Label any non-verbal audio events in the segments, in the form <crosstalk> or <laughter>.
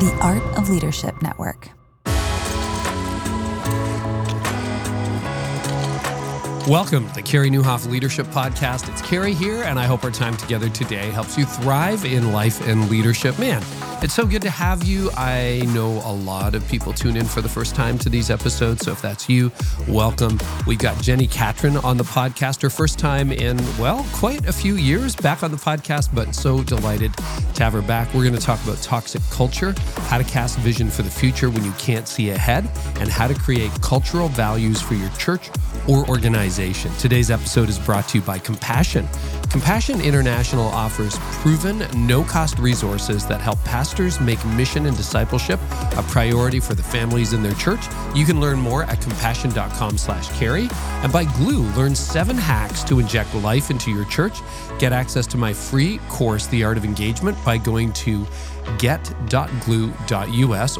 The Art of Leadership Network. Welcome to the Carey Nieuwhof Leadership Podcast. It's Carey here, and I hope our time together today helps you thrive in life and leadership. Man, it's so good to have you. I know a lot of people tune in for the first time to these episodes, so if that's you, welcome. We've got Jenni Catron on the podcast, her first time in, well, quite a few years back on the podcast, but so delighted to have her back. We're going to talk about toxic culture, how to cast vision for the future when you can't see ahead, and how to create cultural values for your church or organization. Today's episode is brought to you by Compassion. Compassion International offers proven, no cost resources that help pastors make mission and discipleship a priority for the families in their church. You can learn more at compassion.com slash carey. And by Gloo, learn seven hacks to inject life into your church. Get access to my free course, The Art of Engagement, by going to get.gloo.us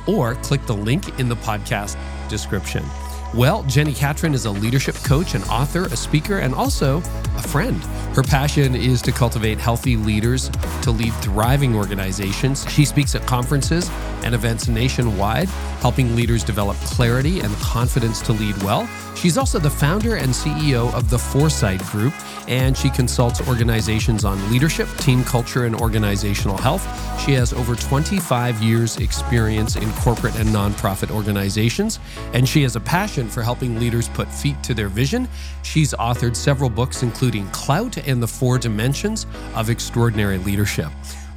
or click the link in the podcast description. Well, Jenni Catron is a leadership coach, an author, a speaker, and also a friend. Her passion is to cultivate healthy leaders to lead thriving organizations. She speaks at conferences and events nationwide, helping leaders develop clarity and confidence to lead well. She's also the founder and CEO of the 4Sight Group, and she consults organizations on leadership, team culture, and organizational health. She has over 25 years' experience in corporate and nonprofit organizations, and she has a passion for helping leaders put feet to their vision. She's authored several books, including Clout and the Four Dimensions of Extraordinary Leadership.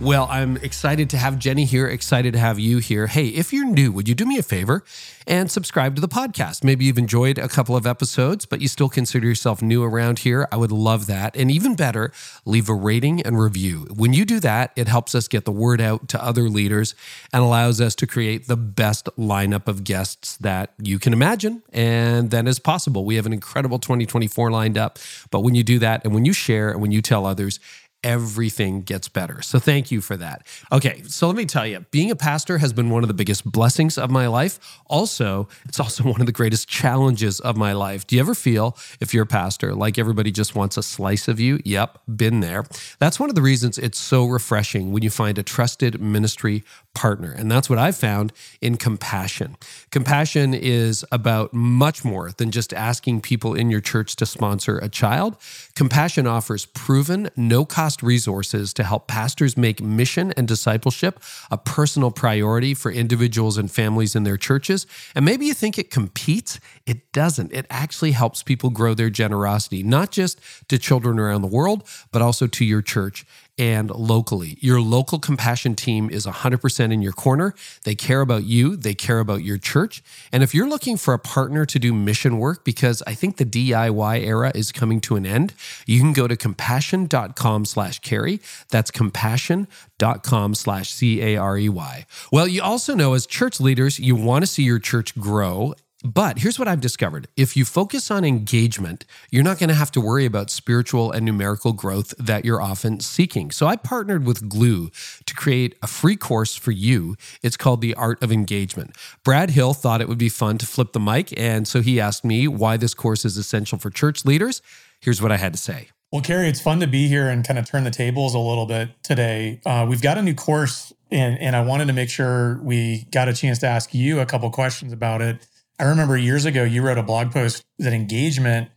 Well, I'm excited to have Jenni here, excited to have you here. Hey, if you're new, would you do me a favor and subscribe to the podcast? Maybe you've enjoyed a couple of episodes, but you still consider yourself new around here. I would love that. And even better, leave a rating and review. When you do that, it helps us get the word out to other leaders and allows us to create the best lineup of guests that you can imagine and then is possible. We have an incredible 2024 lined up, but when you do that and when you share and when you tell others, everything gets better. So thank you for that. Okay, so let me tell you, being a pastor has been one of the biggest blessings of my life. Also, it's also <laughs> one of the greatest challenges of my life. Do you ever feel if you're a pastor like everybody just wants a slice of you? Yep, been there. That's one of the reasons it's so refreshing when you find a trusted ministry partner. And that's what I've found in compassion. Compassion is about much more than just asking people in your church to sponsor a child. Compassion offers proven, no cost resources to help pastors make mission and discipleship a personal priority for individuals and families in their churches. And maybe you think it competes. It doesn't. It actually helps people grow their generosity, not just to children around the world, but also to your church and locally. Your local compassion team is 100% in your corner. They care about you, they care about your church. And if you're looking for a partner to do mission work, because I think the DIY era is coming to an end, you can go to compassion.com slash carey. That's compassion.com slash C A R E Y. Well, you also know as church leaders, you want to see your church grow but here's what I've discovered if you focus on engagement, you're not going to have to worry about spiritual and numerical growth that you're often seeking. So I partnered with Gloo to create a free course for you. It's called The Art of Engagement. Brad Hill thought it would be fun to flip the mic, and so he asked me why this course is essential for church leaders. Here's what I had to say. Well, Carey, it's fun to be here and kind of turn the tables a little bit today. Uh, we've got a new course, and, and I wanted to make sure we got a chance to ask you a couple questions about it. I remember years ago you wrote a blog post that engagement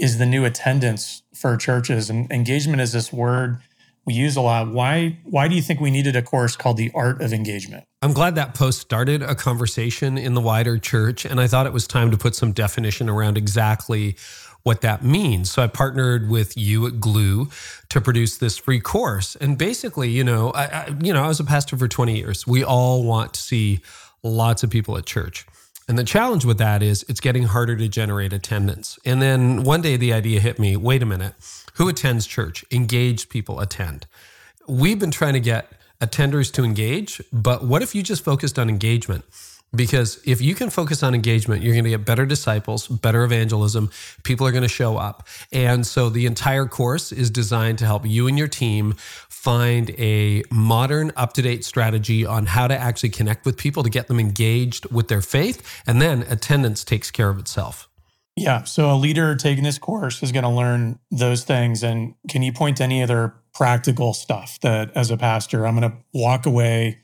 is the new attendance for churches, and engagement is this word we use a lot. Why why do you think we needed a course called the art of engagement? I'm glad that post started a conversation in the wider church, and I thought it was time to put some definition around exactly what that means. So I partnered with you at Gloo to produce this free course. And basically, you know, I, I you know, I was a pastor for 20 years. We all want to see lots of people at church. And the challenge with that is it's getting harder to generate attendance. And then one day the idea hit me wait a minute, who attends church? Engaged people attend. We've been trying to get attenders to engage, but what if you just focused on engagement? Because if you can focus on engagement, you're going to get better disciples, better evangelism. People are going to show up. And so the entire course is designed to help you and your team find a modern, up to date strategy on how to actually connect with people to get them engaged with their faith. And then attendance takes care of itself. Yeah. So a leader taking this course is going to learn those things. And can you point to any other practical stuff that as a pastor, I'm going to walk away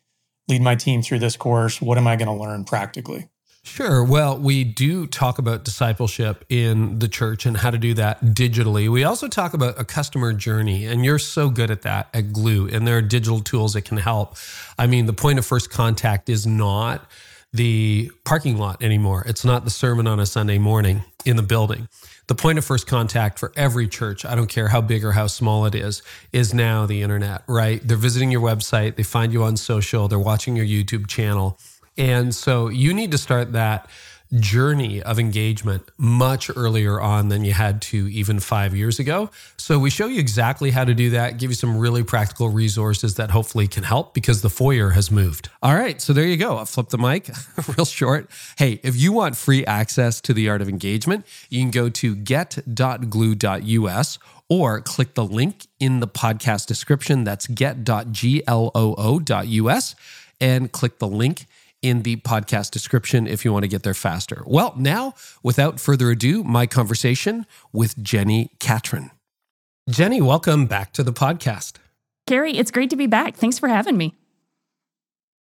lead my team through this course? What am I going to learn practically? Sure. Well, we do talk about discipleship in the church and how to do that digitally. We also talk about a customer journey, and you're so good at that at Gloo, and there are digital tools that can help. I mean, the point of first contact is not the parking lot anymore, it's not the sermon on a Sunday morning in the building. The point of first contact for every church, I don't care how big or how small it is, is now the internet, right? They're visiting your website, they find you on social, they're watching your YouTube channel and so you need to start that journey of engagement much earlier on than you had to even five years ago. So we show you exactly how to do that, give you some really practical resources that hopefully can help because the foyer has moved. All right, so there you go. I'll flip the mic <laughs> real short. Hey, if you want free access to the art of engagement, you can go to get.gloo.us or click the link in the podcast description. That's get.gloo.us and click the link in the podcast description if you want to get there faster. Well, now, without further ado, my conversation with Jenni Catron. Jenni, welcome back to the podcast. Carey, it's great to be back. Thanks for having me.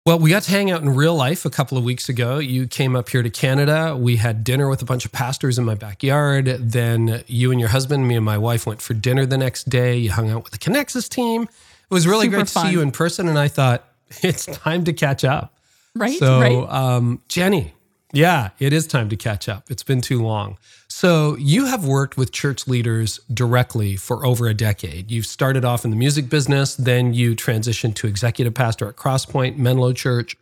Well, we got to hang out in real life a couple of weeks ago. You came up here to Canada. We had dinner with a bunch of pastors in my backyard. Then you and your husband, me and my wife, went for dinner the next day. You hung out with the Connexus team. It was really Super great to fun. see you in person. And I thought, <laughs> it's time to catch up. Right? So, right. um, Jenni, yeah, it is time to catch up. It's been too long. So, you have worked with church leaders directly for over a decade. You've started off in the music business, then you transitioned to executive pastor at Crosspoint Menlo Church,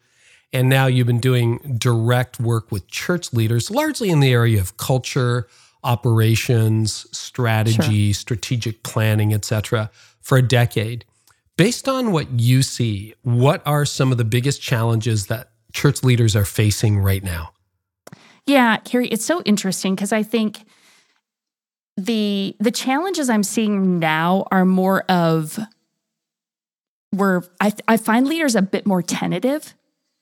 and now you've been doing direct work with church leaders, largely in the area of culture, operations, strategy, strategic planning, etc., for a decade. Based on what you see, what are some of the biggest challenges that church leaders are facing right now? Yeah, Carey, it's so interesting because I think the the challenges I'm seeing now are more of where I, I find leaders a bit more tentative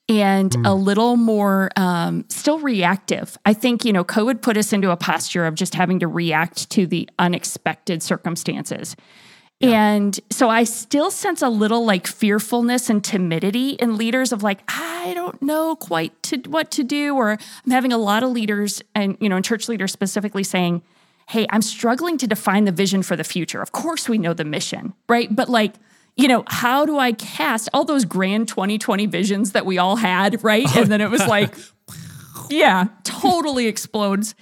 and a little more um, still reactive. I think, you know, COVID put us into a posture of just having to react to the unexpected circumstances. And so I still sense a little like fearfulness and timidity in leaders of like, I don't know quite to what to do. Or I'm having a lot of leaders and, you know, and church leaders specifically saying, Hey, I'm struggling to define the vision for the future. Of course, we know the mission, right? But like, you know, how do I cast all those grand 2020 visions that we all had, right? Oh, and then it was like, <laughs> yeah, totally explodes.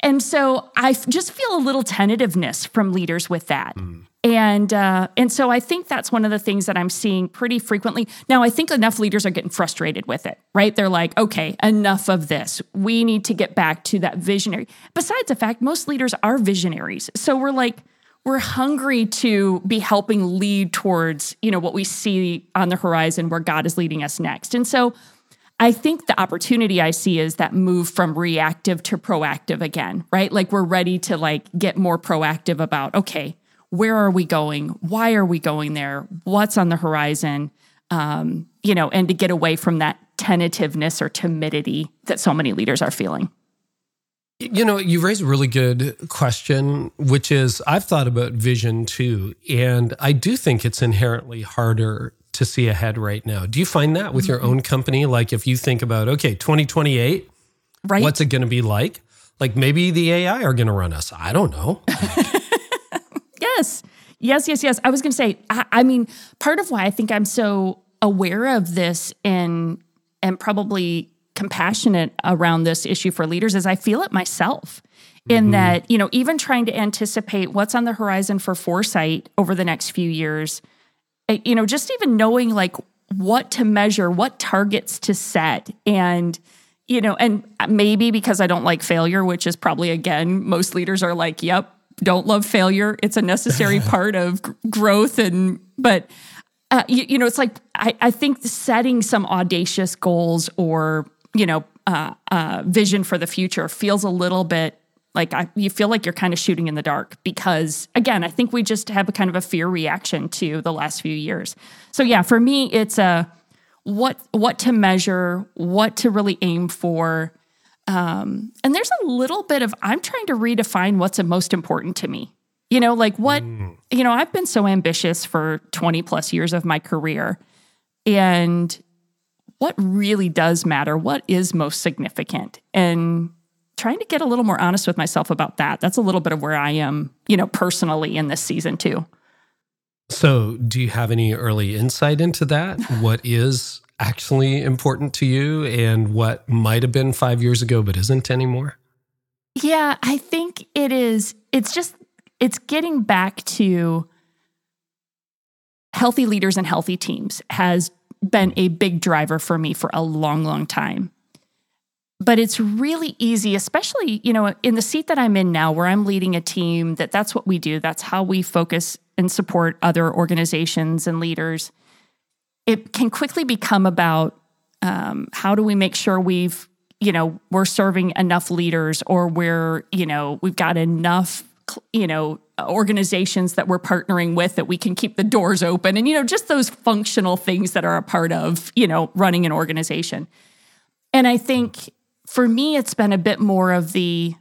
And so I just feel a little tentativeness from leaders with that. Mm. And uh, and so I think that's one of the things that I'm seeing pretty frequently. Now I think enough leaders are getting frustrated with it, right? They're like, okay, enough of this. We need to get back to that visionary. Besides the fact, most leaders are visionaries, so we're like, we're hungry to be helping lead towards you know what we see on the horizon where God is leading us next. And so I think the opportunity I see is that move from reactive to proactive again, right? Like we're ready to like get more proactive about okay, where are we going? Why are we going there? What's on the horizon? Um, you know, and to get away from that tentativeness or timidity that so many leaders are feeling. You know, you raise a really good question, which is I've thought about vision too. And I do think it's inherently harder to see ahead right now. Do you find that with your own company? Like if you think about, okay, 2028, Right? what's it going to be like? Like maybe the AI are going to run us. I don't know. <laughs> Yes. Yes, yes, yes. I was going to say, I, I mean, part of why I think I'm so aware of this and and probably compassionate around this issue for leaders is I feel it myself. In that, you know, even trying to anticipate what's on the horizon for 4Sight over the next few years, uh, you know, just even knowing like what to measure, what targets to set, and you know, and maybe because I don't like failure, which is probably again, most leaders are like, yep, don't love failure. It's a necessary <laughs> part of g- growth. And, but, uh, you, you know, it's like, I, I think setting some audacious goals or, you know, uh, uh, vision for the future feels a little bit like I, you feel like you're kind of shooting in the dark because again i think we just have a kind of a fear reaction to the last few years so yeah for me it's a what what to measure what to really aim for um, and there's a little bit of i'm trying to redefine what's most important to me you know like what you know i've been so ambitious for 20 plus years of my career and what really does matter? What is most significant? And trying to get a little more honest with myself about that. That's a little bit of where I am, you know, personally in this season too. So, do you have any early insight into that? What is actually important to you and what might have been 5 years ago but isn't anymore? Yeah, I think it is it's just it's getting back to healthy leaders and healthy teams has been a big driver for me for a long, long time. But it's really easy, especially, you know, in the seat that I'm in now where I'm leading a team that that's what we do. That's how we focus and support other organizations and leaders. It can quickly become about um, how do we make sure we've, you know, we're serving enough leaders or we're, you know, we've got enough, you know, organizations that we're partnering with that we can keep the doors open and you know just those functional things that are a part of you know running an organization. And i think for me it's been a bit more of the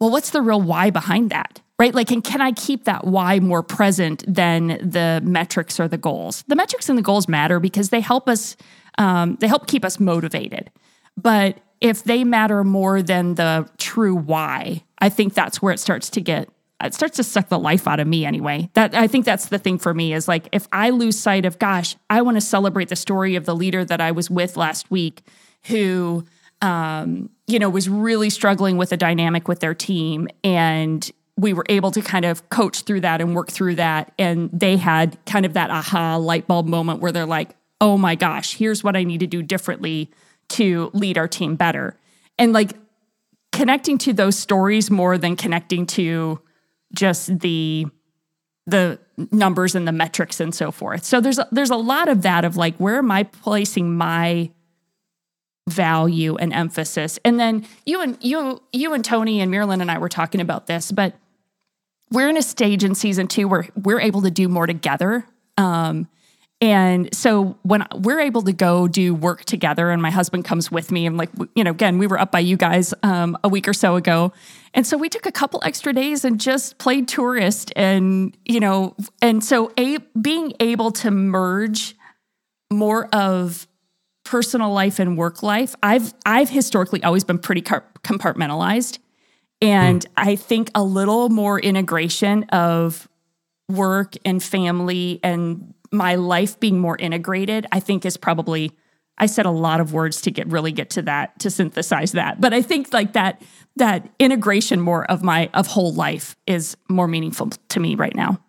well what's the real why behind that right? Like and can i keep that why more present than the metrics or the goals? The metrics and the goals matter because they help us um, they help keep us motivated. But if they matter more than the true why i think that's where it starts to get it starts to suck the life out of me anyway. That I think that's the thing for me is like if I lose sight of gosh, I want to celebrate the story of the leader that I was with last week who um, you know was really struggling with a dynamic with their team and we were able to kind of coach through that and work through that and they had kind of that aha light bulb moment where they're like, "Oh my gosh, here's what I need to do differently to lead our team better." And like connecting to those stories more than connecting to just the the numbers and the metrics and so forth. So there's a, there's a lot of that of like where am I placing my value and emphasis? And then you and you you and Toni and Marilyn and I were talking about this, but we're in a stage in season two where we're able to do more together. Um, and so when we're able to go do work together, and my husband comes with me, and like, you know, again, we were up by you guys um, a week or so ago. And so we took a couple extra days and just played tourist. And, you know, and so a, being able to merge more of personal life and work life, I've, I've historically always been pretty compartmentalized. And mm. I think a little more integration of work and family and my life being more integrated, I think is probably I said a lot of words to get really get to that to synthesize that. But I think like that that integration more of my of whole life is more meaningful to me right now.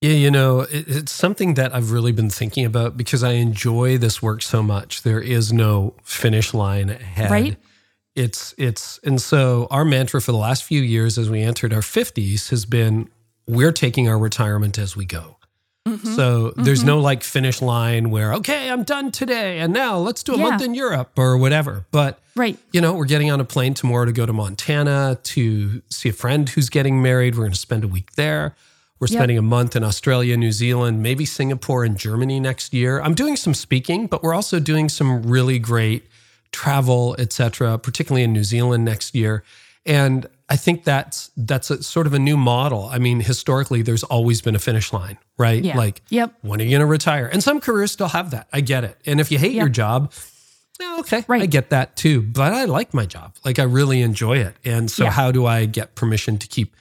Yeah, you know, it, it's something that I've really been thinking about because I enjoy this work so much. There is no finish line ahead. Right. It's it's and so our mantra for the last few years as we entered our 50s has been we're taking our retirement as we go. Mm-hmm. So there's mm-hmm. no like finish line where, okay, I'm done today. And now let's do a yeah. month in Europe or whatever. But, right. you know, we're getting on a plane tomorrow to go to Montana to see a friend who's getting married. We're going to spend a week there. We're yep. spending a month in Australia, New Zealand, maybe Singapore and Germany next year. I'm doing some speaking, but we're also doing some really great travel, etc., particularly in New Zealand next year. And I think that's that's a sort of a new model. I mean, historically, there's always been a finish line, right? Yeah. Like, yep. when are you going to retire? And some careers still have that. I get it. And if you hate yep. your job, okay, right. I get that too. But I like my job. Like, I really enjoy it. And so, yeah. how do I get permission to keep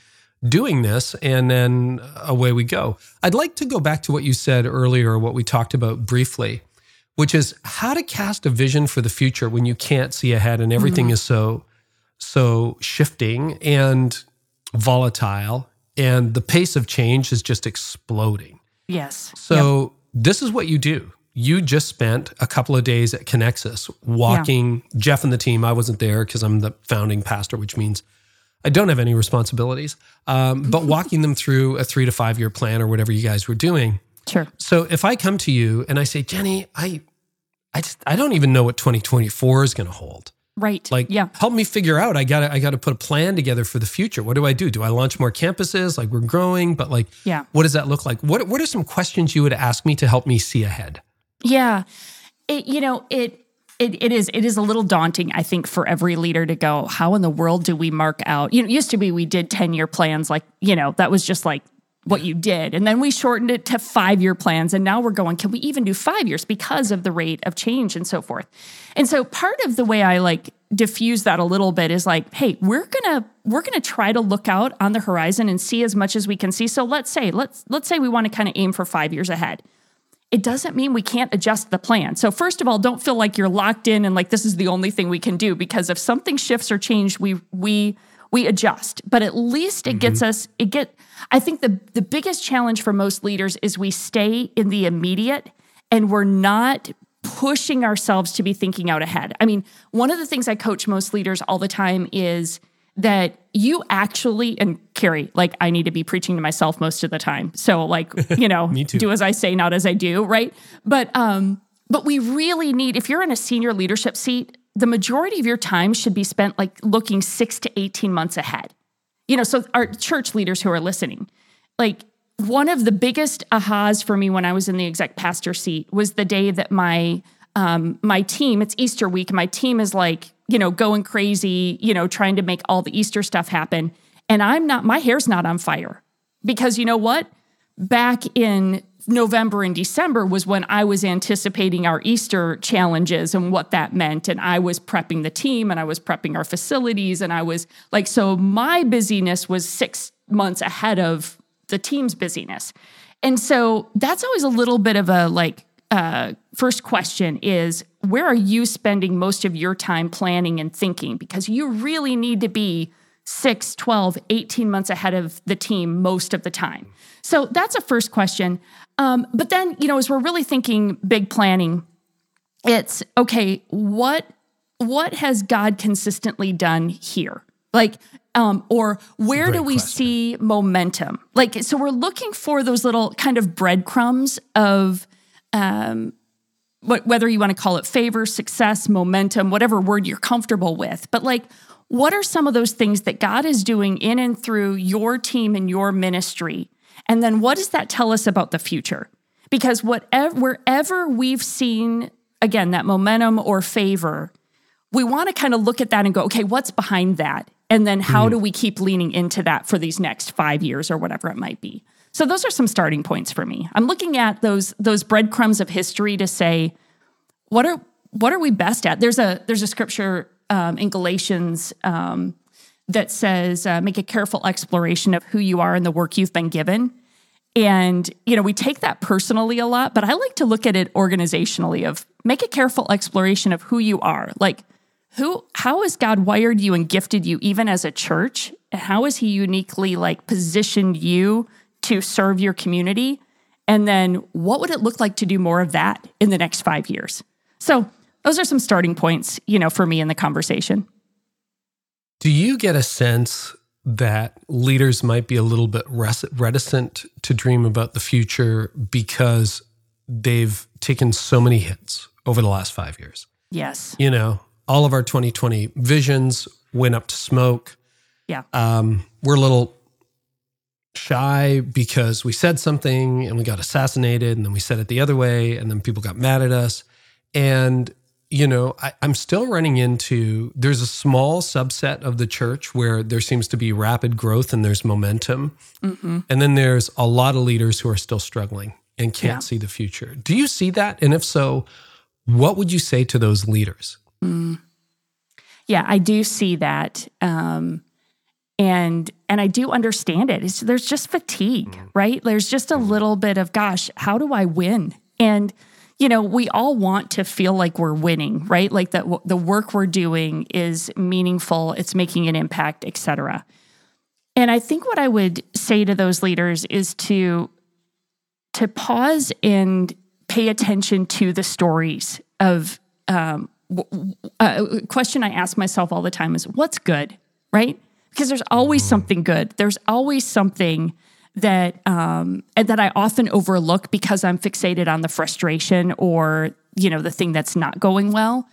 doing this? And then away we go. I'd like to go back to what you said earlier, what we talked about briefly, which is how to cast a vision for the future when you can't see ahead and everything mm-hmm. is so so shifting and volatile, and the pace of change is just exploding. Yes. So yep. this is what you do. You just spent a couple of days at Connexus walking yeah. Jeff and the team. I wasn't there because I'm the founding pastor, which means I don't have any responsibilities, um, but <laughs> walking them through a three to five year plan or whatever you guys were doing. Sure. So if I come to you and I say, Jenni, I, I just I don't even know what 2024 is going to hold. Right. Like, yeah. help me figure out. I got I got to put a plan together for the future. What do I do? Do I launch more campuses? Like we're growing, but like, yeah. What does that look like? What, what are some questions you would ask me to help me see ahead? Yeah. It, you know, it, it, it is it is a little daunting i think for every leader to go how in the world do we mark out you know it used to be we did 10 year plans like you know that was just like what you did. And then we shortened it to five year plans. And now we're going, can we even do five years because of the rate of change and so forth? And so part of the way I like diffuse that a little bit is like, hey, we're gonna we're gonna try to look out on the horizon and see as much as we can see. So let's say, let's let's say we want to kind of aim for five years ahead. It doesn't mean we can't adjust the plan. So first of all, don't feel like you're locked in and like this is the only thing we can do because if something shifts or changes, we we we adjust. But at least it mm-hmm. gets us it get I think the the biggest challenge for most leaders is we stay in the immediate and we're not pushing ourselves to be thinking out ahead. I mean, one of the things I coach most leaders all the time is that you actually and Carey, like I need to be preaching to myself most of the time. So like, <laughs> you know, do as I say, not as I do, right? But um but we really need if you're in a senior leadership seat, the majority of your time should be spent like looking 6 to 18 months ahead. You know, so our church leaders who are listening, like one of the biggest ahas for me when I was in the exec pastor seat was the day that my um, my team, it's Easter week, my team is like, you know, going crazy, you know, trying to make all the Easter stuff happen. And I'm not, my hair's not on fire because you know what? Back in November and December was when I was anticipating our Easter challenges and what that meant. And I was prepping the team and I was prepping our facilities. And I was like, so my busyness was six months ahead of the team's busyness. And so that's always a little bit of a like, uh, first question is where are you spending most of your time planning and thinking? Because you really need to be 6, 12, 18 months ahead of the team most of the time. So that's a first question. Um, but then, you know, as we're really thinking big planning, it's okay, what what has God consistently done here? Like, um, or where do we question. see momentum? Like, so we're looking for those little kind of breadcrumbs of um, what, whether you want to call it favor, success, momentum, whatever word you're comfortable with. But like, what are some of those things that God is doing in and through your team and your ministry and then what does that tell us about the future? Because whatever wherever we've seen again that momentum or favor, we want to kind of look at that and go, okay, what's behind that? And then how mm-hmm. do we keep leaning into that for these next 5 years or whatever it might be? So those are some starting points for me. I'm looking at those those breadcrumbs of history to say what are what are we best at? There's a there's a scripture um, in Galatians um, that says, uh, make a careful exploration of who you are and the work you've been given. And, you know, we take that personally a lot, but I like to look at it organizationally of make a careful exploration of who you are. Like, who, how has God wired you and gifted you even as a church? And how has he uniquely like positioned you to serve your community? And then what would it look like to do more of that in the next five years? So those are some starting points, you know, for me in the conversation. Do you get a sense that leaders might be a little bit reticent to dream about the future because they've taken so many hits over the last five years? Yes. You know, all of our 2020 visions went up to smoke. Yeah. Um, we're a little shy because we said something and we got assassinated, and then we said it the other way, and then people got mad at us. And you know, I, am still running into there's a small subset of the church where there seems to be rapid growth and there's momentum. Mm-hmm. And then there's a lot of leaders who are still struggling and can't yeah. see the future. Do you see that? And if so, what would you say to those leaders? Mm. Yeah, I do see that. Um, and and I do understand it. It's, there's just fatigue, mm. right? There's just a mm-hmm. little bit of gosh, how do I win? And you know, we all want to feel like we're winning, right? Like that the work we're doing is meaningful, it's making an impact, etc. And I think what I would say to those leaders is to to pause and pay attention to the stories of um, a question I ask myself all the time is what's good, right? Because there's always mm-hmm. something good. There's always something that um, that I often overlook because I'm fixated on the frustration or you know the thing that's not going well.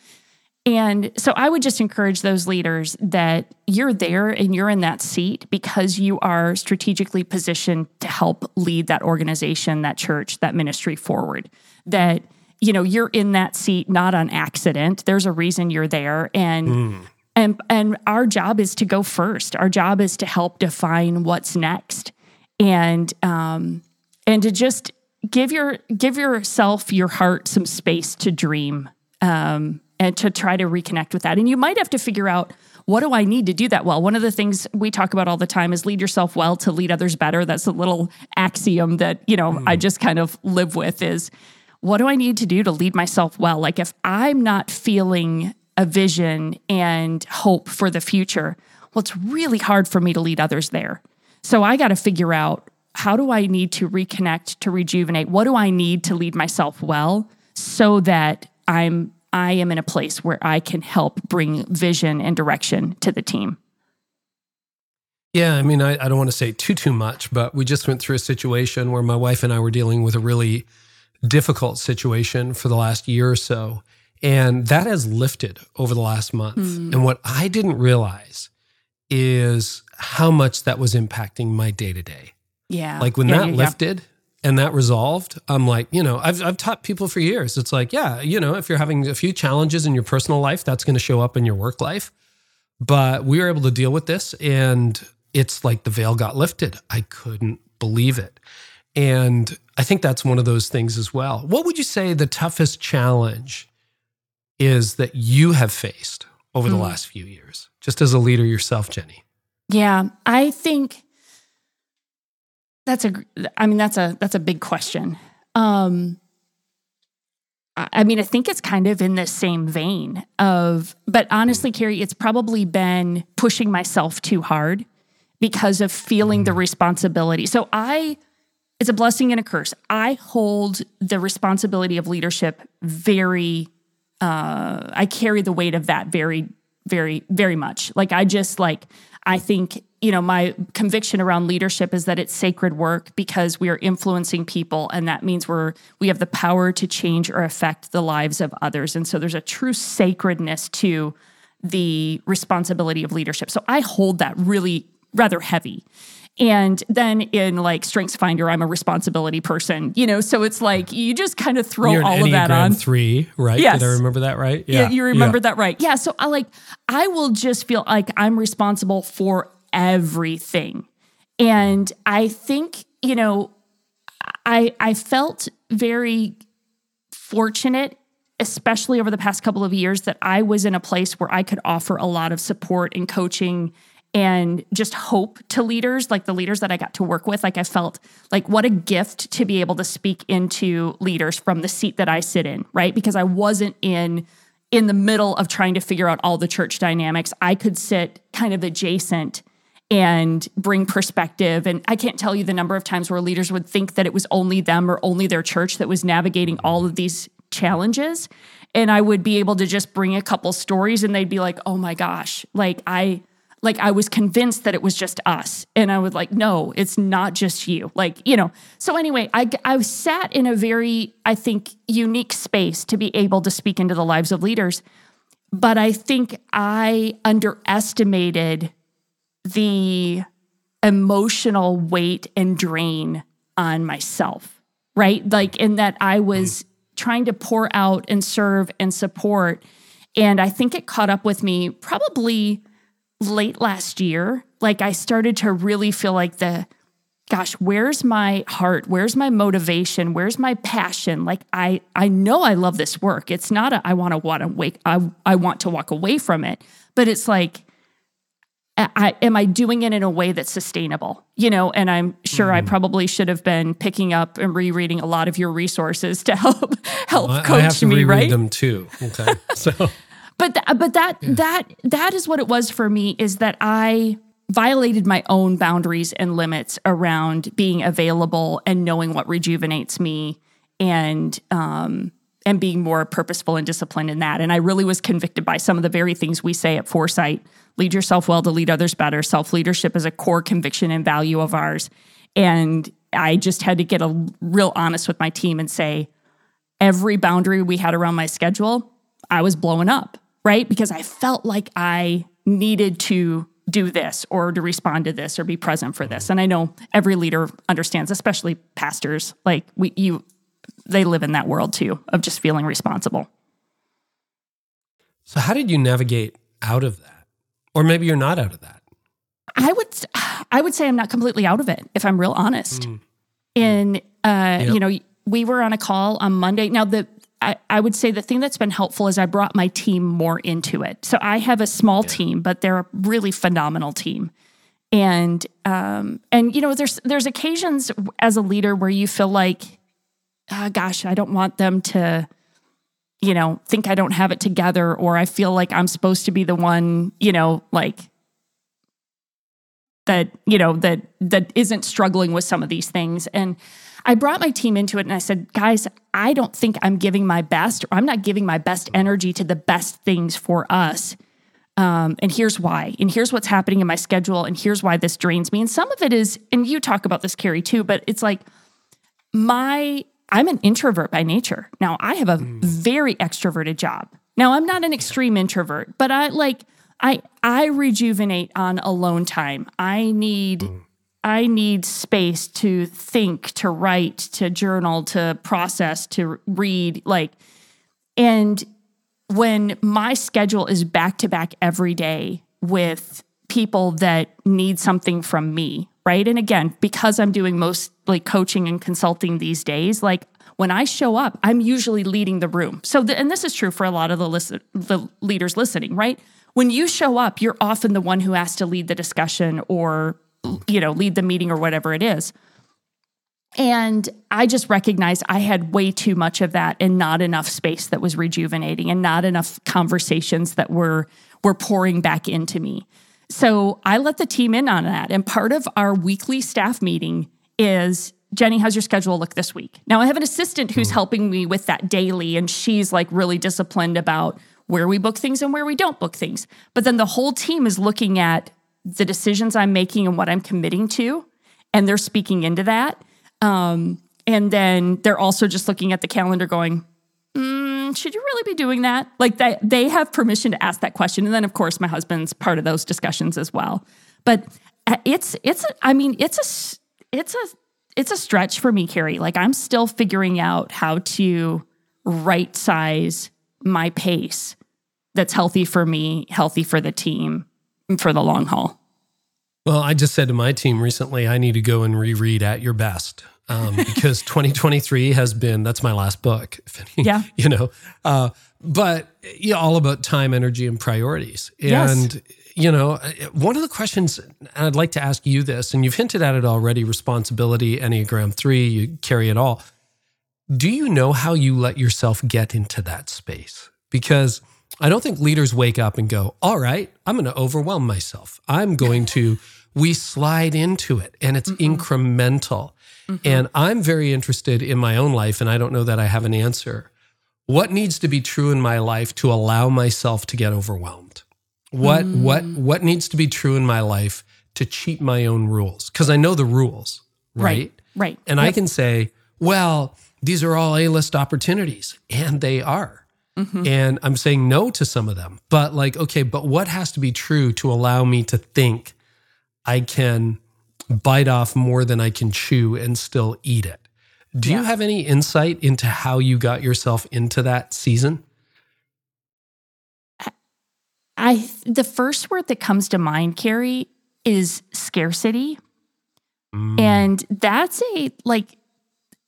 And so I would just encourage those leaders that you're there and you're in that seat because you are strategically positioned to help lead that organization, that church, that ministry forward. That you know you're in that seat not on accident. There's a reason you're there and mm. and and our job is to go first. Our job is to help define what's next and um, and to just give your give yourself your heart some space to dream um, and to try to reconnect with that. And you might have to figure out what do I need to do that well? One of the things we talk about all the time is lead yourself well to lead others better. That's a little axiom that, you know, mm. I just kind of live with is what do I need to do to lead myself well? Like if I'm not feeling a vision and hope for the future, well, it's really hard for me to lead others there. So I got to figure out how do I need to reconnect, to rejuvenate? What do I need to lead myself well so that I'm I am in a place where I can help bring vision and direction to the team. Yeah, I mean, I, I don't want to say too too much, but we just went through a situation where my wife and I were dealing with a really difficult situation for the last year or so. And that has lifted over the last month. Mm. And what I didn't realize is how much that was impacting my day to day. Yeah. Like when yeah, that yeah, lifted, yeah and that resolved, I'm like, you know, I've, I've taught people for years. It's like, yeah, you know, if you're having a few challenges in your personal life, that's going to show up in your work life. But we were able to deal with this, and it's like the veil got lifted. I couldn't believe it. And I think that's one of those things as well. What would you say the toughest challenge is that you have faced over the mm. last few years, just as a leader yourself, Jenni? Yeah, I think that's a I mean that's a that's a big question. Um I mean, I think it's kind of in the same vein of, but honestly, Carey it's probably been pushing myself too hard because of feeling the mm. responsibility. So I, it's a blessing and a curse. I hold the responsibility of leadership very, uh, I carry the weight of that very, very, very much. Like I just like, I think you know, my conviction around leadership is that it's sacred work because we are influencing people and that means we're we have the power to change or affect the lives of others. And so there's a true sacredness to the responsibility of leadership. So I hold that really rather heavy. And then in like Strengths Finder, I'm a responsibility person, you know. So it's like you just kind of throw all of that on. Three, right? Yes. Did I remember that right? Yeah, yeah you remember yeah. that right. Yeah. So I like I will just feel like I'm responsible for everything. And I think, you know, I I felt very fortunate especially over the past couple of years that I was in a place where I could offer a lot of support and coaching and just hope to leaders like the leaders that I got to work with like I felt like what a gift to be able to speak into leaders from the seat that I sit in right because I wasn't in in the middle of trying to figure out all the church dynamics I could sit kind of adjacent and bring perspective. And I can't tell you the number of times where leaders would think that it was only them or only their church that was navigating all of these challenges. And I would be able to just bring a couple stories and they'd be like, oh my gosh, like I, like I was convinced that it was just us. And I was like, no, it's not just you. Like, you know. So anyway, I I sat in a very, I think, unique space to be able to speak into the lives of leaders. But I think I underestimated the emotional weight and drain on myself, right? Like, in that I was mm. trying to pour out and serve and support. And I think it caught up with me probably late last year. Like, I started to really feel like the, gosh where's my heart where's my motivation where's my passion like i i know i love this work it's not a i want to want to wake i i want to walk away from it but it's like I, am I doing it in a way that's sustainable? You know, and I'm sure mm-hmm. I probably should have been picking up and rereading a lot of your resources to <laughs> help help well, coach I have to me. Reread right? them too. Okay, <laughs> so. But th- but that yeah. that that is what it was for me. Is that I violated my own boundaries and limits around being available and knowing what rejuvenates me and um and being more purposeful and disciplined in that. And I really was convicted by some of the very things we say at 4Sight lead yourself well to lead others better. Self leadership is a core conviction and value of ours. And I just had to get a real honest with my team and say, every boundary we had around my schedule, I was blowing up, right? Because I felt like I needed to do this or to respond to this or be present for this. And I know every leader understands, especially pastors, like we you they live in that world too of just feeling responsible. So how did you navigate out of that? Or maybe you're not out of that. I would I would say I'm not completely out of it if I'm real honest. Mm. In uh, you know, we were on a call on Monday. Now the I, I would say the thing that's been helpful is I brought my team more into it. So I have a small team, but they're a really phenomenal team. And um, and you know, there's there's occasions as a leader where you feel like, oh, gosh, I don't want them to, you know, think I don't have it together, or I feel like I'm supposed to be the one, you know, like that you know that that isn't struggling with some of these things and i brought my team into it and i said guys i don't think i'm giving my best or i'm not giving my best energy to the best things for us. Um, and here's why. And here's what's happening in my schedule and here's why this drains me. And some of it is and you talk about this Carey too but it's like my i'm an introvert by nature. Now i have a very extroverted job. Now i'm not an extreme introvert but i like I I rejuvenate on alone time. I need I need space to think, to write, to journal, to process, to read like and when my schedule is back to back every day with people that need something from me, right? And again, because I'm doing most like coaching and consulting these days, like when I show up, I'm usually leading the room. So, the, and this is true for a lot of the listen, the leaders listening, right? When you show up, you're often the one who has to lead the discussion or, you know, lead the meeting or whatever it is. And I just recognized I had way too much of that and not enough space that was rejuvenating and not enough conversations that were were pouring back into me. So I let the team in on that. And part of our weekly staff meeting is Jenni, how's your schedule look this week? Now I have an assistant who's hmm. helping me with that daily, and she's like really disciplined about where we book things and where we don't book things. But then the whole team is looking at the decisions I'm making and what I'm committing to, and they're speaking into that. Um, and then they're also just looking at the calendar going, mm, should you really be doing that? Like they, they have permission to ask that question. And then of course my husband's part of those discussions as well. But uh, it's, it's, a, I mean, it's a, it's a, it's a stretch for me, Carey. Like I'm still figuring out how to right size my pace that's healthy for me, healthy for the team, for the long haul. Well, I just said to my team recently, I need to go and reread At Your Best um, <laughs> because 2023 has been, that's my last book. <laughs> Yeah. you know, uh, but yeah, all about time, energy, and priorities. And, Yes. you know, one of the questions, and I'd like to ask you this, and you've hinted at it already responsibility, Enneagram 3, you carry it all. Do you know how you let yourself get into that space? Because I don't think leaders wake up and go, all right, I'm going to overwhelm myself. I'm going to, <laughs> we slide into it and it's mm-hmm. incremental. Mm-hmm. And I'm very interested in my own life, and I don't know that I have an answer. What needs to be true in my life to allow myself to get overwhelmed? What what mm. what needs to be true in my life to cheat my own rules? Because I know the rules, right? Right. And I can say, well, these are all A-list opportunities, and they are. Mm-hmm. And I'm saying no to some of them. But like, okay, but what has to be true to allow me to think I can bite off more than I can chew and still eat it? Do you have any insight into how you got yourself into that season? I the first word that comes to mind, Carey, is scarcity. Mm. And that's a like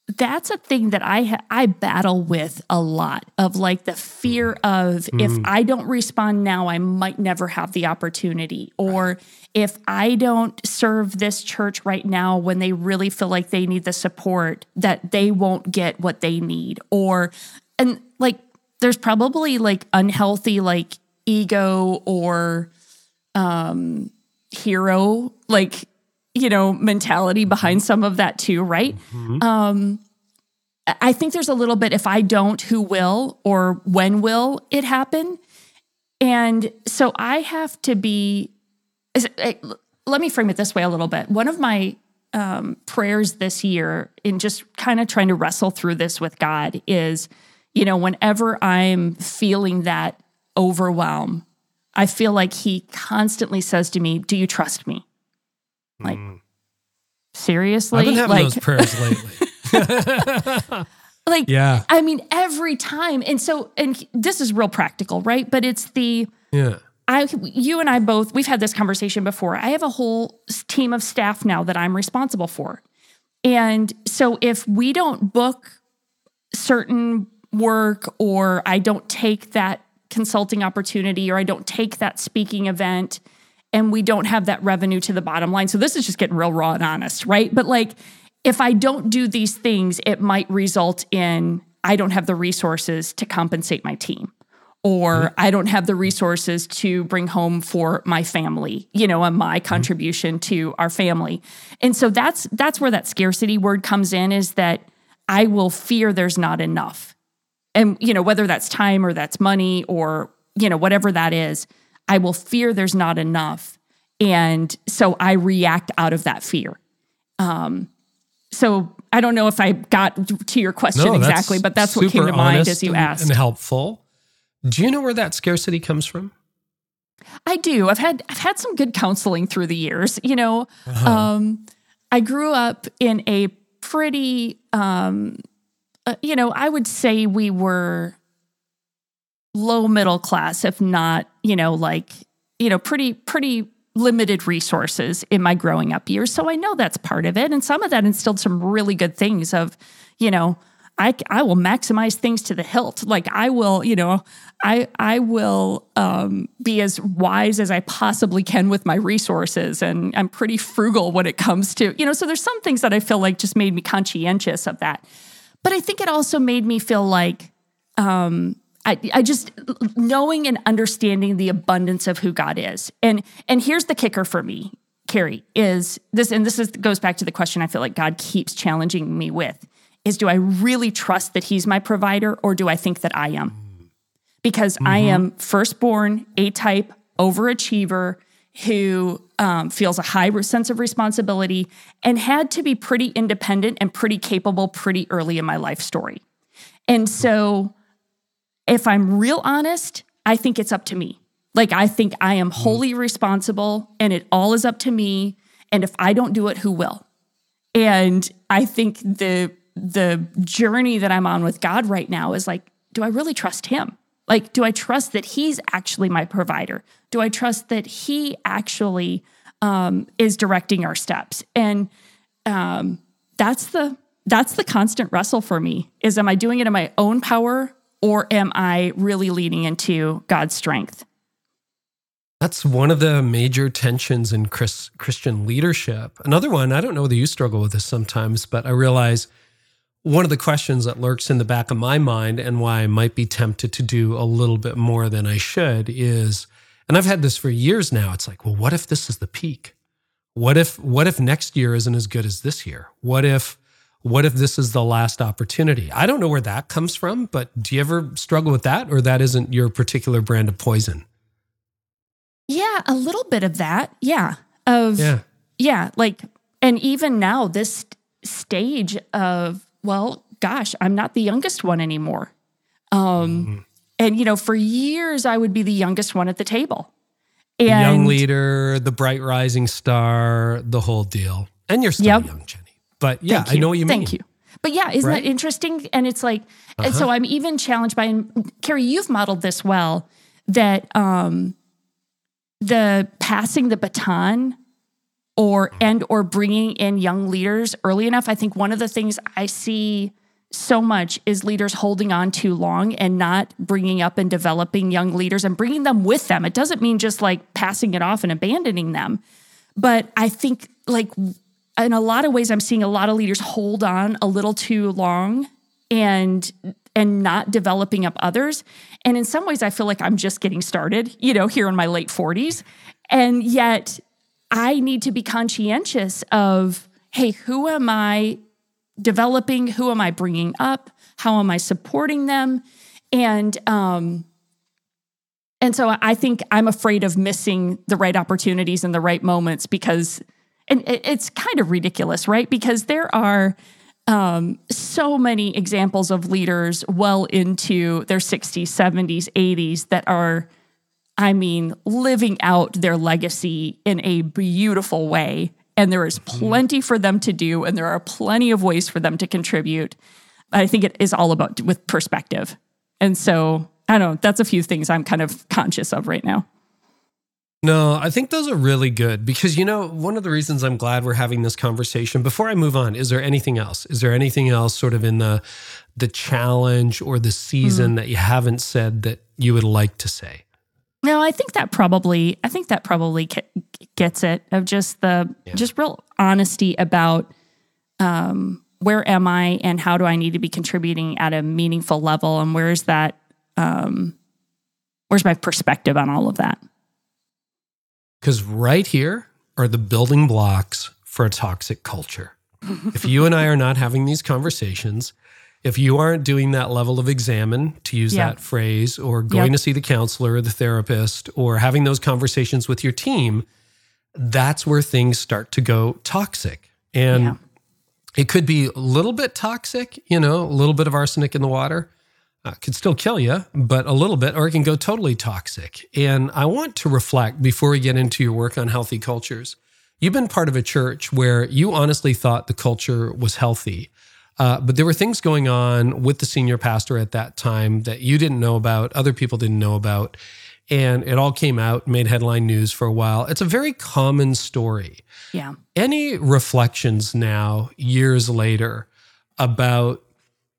that's a thing that I ha- I battle with a lot of like the fear of if I don't respond now I might never have the opportunity. Or if I don't serve this church right now when they really feel like they need the support that they won't get what they need. Or and like there's probably like unhealthy like ego or um hero like you know mentality behind some of that too right? Um I- think there's a little bit if i don't who will or when will it happen? And so i have to be let me frame it this way a little bit. One of my um, prayers this year in just kind of trying to wrestle through this with god is you know whenever i'm feeling that overwhelm i feel like he constantly says to me do you trust me like mm. seriously I've been having like those prayers lately. <laughs> <laughs> like yeah. I mean, every time. And so, and this is real practical, right? But it's the, Yeah. I, you and I both, we've had this conversation before. I have a whole team of staff now that I'm responsible for. And so if we don't book certain work or I don't take that consulting opportunity or I don't take that speaking event and we don't have that revenue to the bottom line. So this is just getting real raw and honest, right? But like if I don't do these things, it might result in I don't have the resources to compensate my team or mm-hmm. I don't have the resources to bring home for my family, you know, and my mm-hmm. contribution to our family. And so that's that's where that scarcity word comes in is that I will fear there's not enough and you know whether that's time or that's money or you know whatever that is i will fear there's not enough. And so i react out of that fear. Um so i don't know if i got to your question no, exactly but that's what came to mind as you asked and helpful. Do you know where that scarcity comes from? I do. I've had i've had some good counseling through the years you know? Uh-huh. um i grew up in a pretty um uh, you know, I would say we were low middle class, if not, you know, like, you know, pretty, pretty limited resources in my growing up years. So I know that's part of it. And some of that instilled some really good things of, you know, I, I will maximize things to the hilt. Like I will, you know, I I will um, be as wise as I possibly can with my resources, and I'm pretty frugal when it comes to, you know. So there's some things that I feel like just made me conscientious of that. But I think it also made me feel like um, I, I just knowing and understanding the abundance of who God is. And and here's the kicker for me, Carey, is this, and this is goes back to the question I feel like God keeps challenging me with is do I really trust that He's my provider or do I think that I am? Because mm-hmm. I am firstborn, A type, overachiever, who um, feels a high sense of responsibility and had to be pretty independent and pretty capable pretty early in my life story. And so, if I'm real honest, I think it's up to me. Like, I think I am mm-hmm. wholly responsible and it all is up to me. And if I don't do it, who will? And I think the the journey that I'm on with God right now is like, do I really trust him? Like, do I trust that he's actually my provider? Do I trust that he actually um, is directing our steps? And um, that's the that's the constant wrestle for me is am I doing it in my own power or am I really leaning into God's strength? That's one of the major tensions in Chris, Christian leadership. Another one, I don't know whether you struggle with this sometimes, but I realize one of the questions that lurks in the back of my mind and why I might be tempted to do a little bit more than I should is, and I've had this for years now. It's like, well, what if this is the peak? What if what if next year isn't as good as this year? What if what if this is the last opportunity? I don't know where that comes from, but do you ever struggle with that or that isn't your particular brand of poison? Yeah, a little bit of that. Yeah. Of yeah, yeah like and even now this stage of well, gosh, I'm not the youngest one anymore. Um, mm. And, you know, for years, I would be the youngest one at the table. And, young leader, the bright rising star, the whole deal. And you're still yep. young, Jenni. But yeah, I know what you mean. Thank you. But yeah, isn't right? that interesting? And it's like, uh-huh. and so uh-huh. I'm even challenged by, and Carey, you've modeled this well, that um, the passing the baton or and or bringing in young leaders early enough i think one of the things i see so much is leaders holding on too long and not bringing up and developing young leaders and bringing them with them it doesn't mean just like passing it off and abandoning them but i think like in a lot of ways i'm seeing a lot of leaders hold on a little too long and and not developing up others and in some ways i feel like i'm just getting started you know here in my late 40s and yet I need to be conscientious of, hey, who am I developing? Who am I bringing up? How am I supporting them? And um, and so I think I'm afraid of missing the right opportunities and the right moments because, and it's kind of ridiculous, right? Because there are um, so many examples of leaders well into their 60s, 70s, 80s that are I mean, living out their legacy in a beautiful way. And there is mm-hmm. plenty for them to do, and there are plenty of ways for them to contribute. I think it is all about with perspective. And so, I don't know, that's a few things I'm kind of conscious of right now. No, I think those are really good because, you know, one of the reasons I'm glad we're having this conversation before I move on, is there anything else? Is there anything else sort of in the the challenge or the season mm. that you haven't said that you would like to say? No, I think that probably I think that probably gets it of just the yeah. just real honesty about um where am I and how do I need to be contributing at a meaningful level and where's that um where's my perspective on all of that? Cuz right here are the building blocks for a toxic culture. <laughs> if you and I are not having these conversations, if you aren't doing that level of examine, to use yeah. that phrase, or going yep. to see the counselor or the therapist, or having those conversations with your team, that's where things start to go toxic. And yeah. it could be a little bit toxic, you know, a little bit of arsenic in the water. Uh, could still kill you, but a little bit, or it can go totally toxic. And I want to reflect before we get into your work on healthy cultures. You've been part of a church where you honestly thought the culture was healthy. Uh, but there were things going on with the senior pastor at that time that you didn't know about, other people didn't know about. And it all came out, made headline news for a while. It's a very common story. Yeah. Any reflections now, years later, about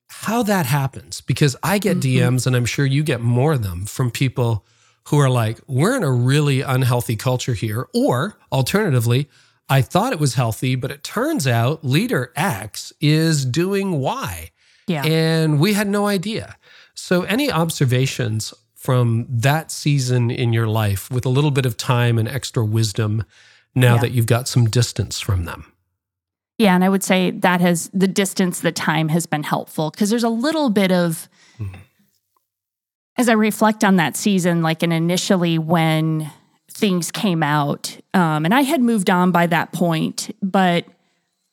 how that happens? Because I get mm-hmm. DMs, and I'm sure you get more of them from people who are like, we're in a really unhealthy culture here. Or alternatively, I thought it was healthy, but it turns out leader X is doing Y. Yeah. And we had no idea. So, any observations from that season in your life with a little bit of time and extra wisdom now yeah. that you've got some distance from them? Yeah. And I would say that has the distance, the time has been helpful because there's a little bit of, mm-hmm. as I reflect on that season, like, and initially when things came out. Um, and I had moved on by that point, but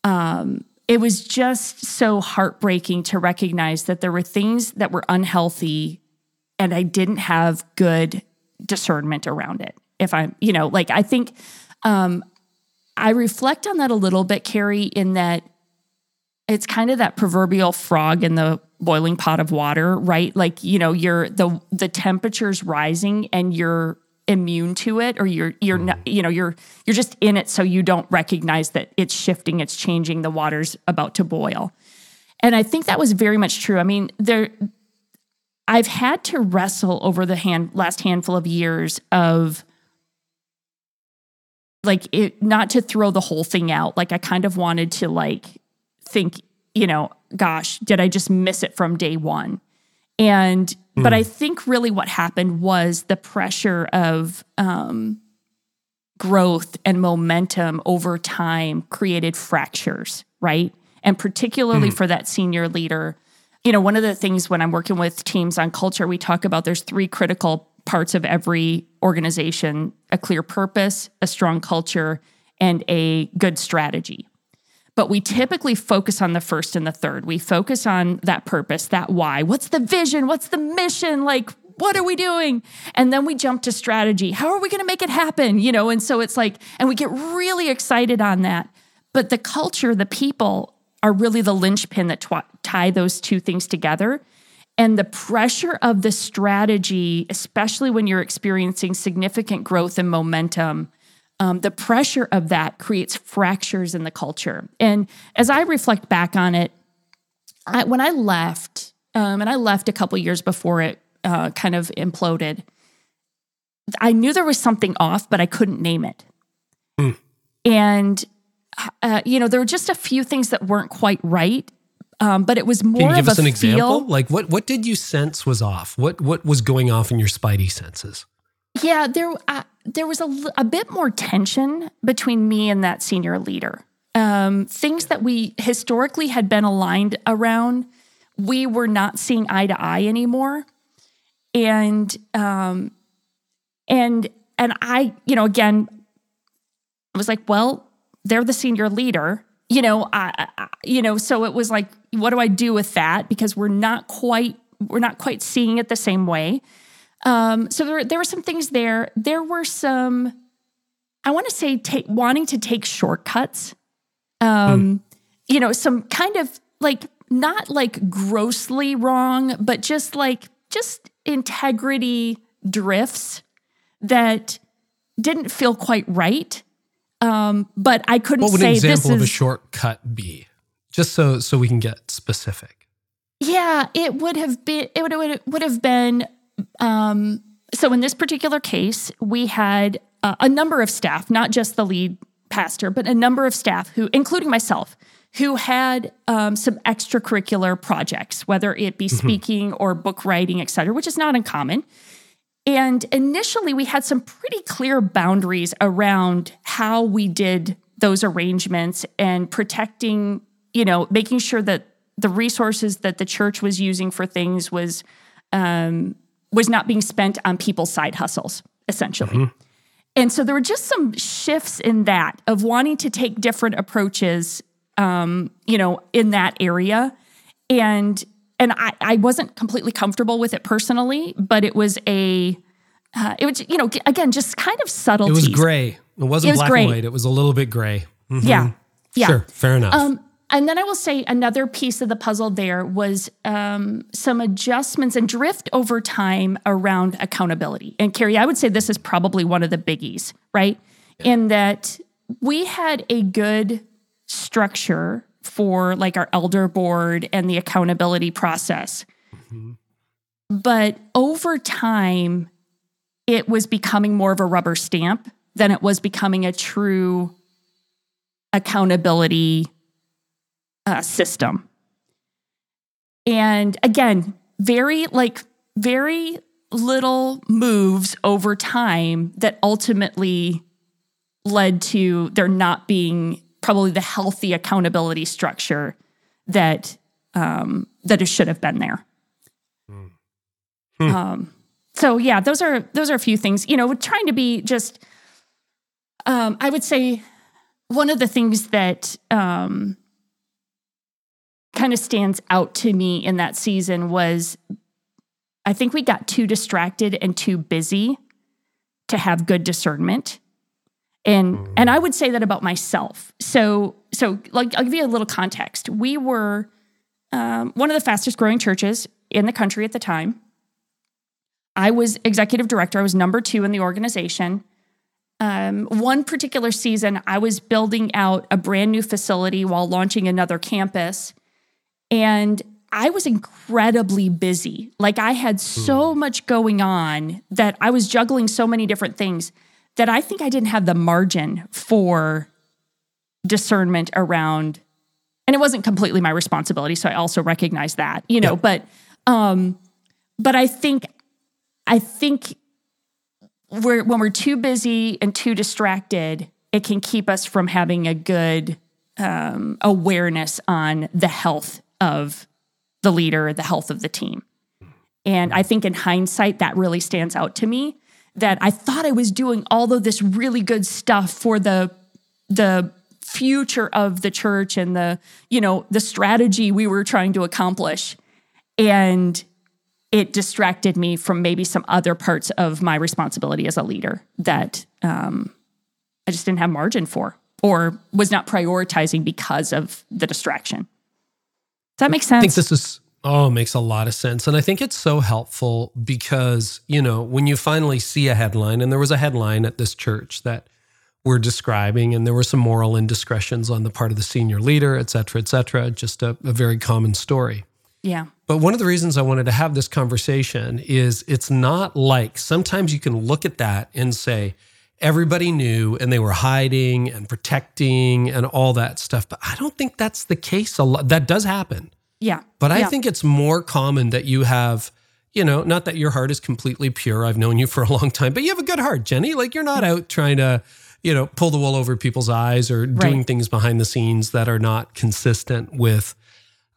um, it was just so heartbreaking to recognize that there were things that were unhealthy and I didn't have good discernment around it. If I'm, you know, like I think um, I reflect on that a little bit, Carey, in that it's kind of that proverbial frog in the boiling pot of water, right? Like, you know, you're the the temperature's rising and you're immune to it or you're you're not, mm-hmm. you know you're you're just in it so you don't recognize that it's shifting it's changing the water's about to boil. And i think that was very much true. I mean there i've had to wrestle over the hand last handful of years of like it not to throw the whole thing out like i kind of wanted to like think you know gosh did i just miss it from day one and mm. but I hmm. think really what happened was the pressure of um, growth and momentum over time created fractures, right? And particularly mm. for that senior leader, you know, one of the things when I'm working with teams on culture, we talk about there's three critical parts of every organization a clear purpose, a strong culture, and a good strategy. But we typically focus on the first and the third. We focus on that purpose, that why. What's the vision? What's the mission? Like, what are we doing? And then we jump to strategy. How are we going to make it happen? You know, and so it's like, and we get really excited on that. But the culture, the people are really the linchpin that tie those two things together. And the pressure of the strategy, especially when you're experiencing significant growth and momentum, um, the pressure of that creates fractures in the culture. And as I reflect back on it, I, when I left, um, and I left a couple years before it uh, kind of imploded, I knew there was something off, but I couldn't name it. Mm. And, uh, you know, there were just a few things that weren't quite right. Um, but it was more of a. Can you give us an feel. example? Like what what did you sense was off? What what was going off in your spidey senses? Yeah, there uh, there was a, a bit more tension between me and that senior leader. Um, things that we historically had been aligned around, we were not seeing eye to eye anymore, and um, and and I, you know, again, I was like, well, they're the senior leader, you know, I, I, you know, so it was like, what do I do with that? Because we're not quite we're not quite seeing it the same way. Um, so there, there were some things there. There were some, I want to say, take, wanting to take shortcuts. Um, mm. You know, some kind of like not like grossly wrong, but just like just integrity drifts that didn't feel quite right. Um, but I couldn't What would say an example this of a shortcut be? Just so so we can get specific. Yeah, it would have been. It would would, would have been. Um, so in this particular case, we had uh, a number of staff, not just the lead pastor, but a number of staff who, including myself, who had um, some extracurricular projects, whether it be speaking or book writing, et cetera, which is not uncommon. And initially, we had some pretty clear boundaries around how we did those arrangements and protecting, you know, making sure that the resources that the church was using for things was um, was not being spent on people's side hustles, essentially. And so there were just some shifts in that of wanting to take different approaches, um, you know, in that area, and and I, I wasn't completely comfortable with it personally, but it was a, uh, it was you know again just kind of subtle. It was gray. It wasn't It was black gray. and white. It was a little bit gray. Mhm. Yeah, yeah. Sure. Fair enough. Um, and then I will say another piece of the puzzle there was um, some adjustments and drift over time around accountability. And Carey, I would say this is probably one of the biggies, right? In that we had a good structure for like our elder board and the accountability process. But over time, it was becoming more of a rubber stamp than it was becoming a true accountability uh, system. And again, very like very little moves over time that ultimately led to there not being probably the healthy accountability structure that um, that it should have been there. Um, so yeah, those are those are a few things. You know, trying to be just. Um, I would say one of the things that um, kind of stands out to me in that season was I think we got too distracted and too busy to have good discernment. And and I would say that about myself. So so like I'll give you a little context. We were um, one of the fastest growing churches in the country at the time. I was executive director. I was number two in the organization. Um, one particular season, I was building out a brand new facility while launching another campus. And I was incredibly busy. Like I had so much going on that I was juggling so many different things that I think I didn't have the margin for discernment around and it wasn't completely my responsibility so I also recognize that, you know, Yep. but um but I think I think we're when we're too busy and too distracted, it can keep us from having a good um, awareness on the health of the leader, the health of the team. And I think in hindsight, that really stands out to me that I thought I was doing all of this really good stuff for the the future of the church and the you know the strategy we were trying to accomplish and it distracted me from maybe some other parts of my responsibility as a leader that um, I just didn't have margin for or was not prioritizing because of the distraction. Does that make sense? I think this is oh, it makes a lot of sense. And I think it's so helpful because, you know, when you finally see a headline, and there was a headline at this church that we're describing, and there were some moral indiscretions on the part of the senior leader, et cetera, et cetera, just a, a very common story. yeah. But one of the reasons I wanted to have this conversation is it's not like sometimes you can look at that and say, everybody knew and they were hiding and protecting and all that stuff. But I don't think that's the case a lot. That does happen. Yeah. But I Yeah. think it's more common that you have, you know, not that your heart is completely pure. I've known you <laughs> for a long time, but you have a good heart, Jenni. Like you're not out trying to, you know, pull the wool over people's eyes or doing things behind the scenes that are not consistent with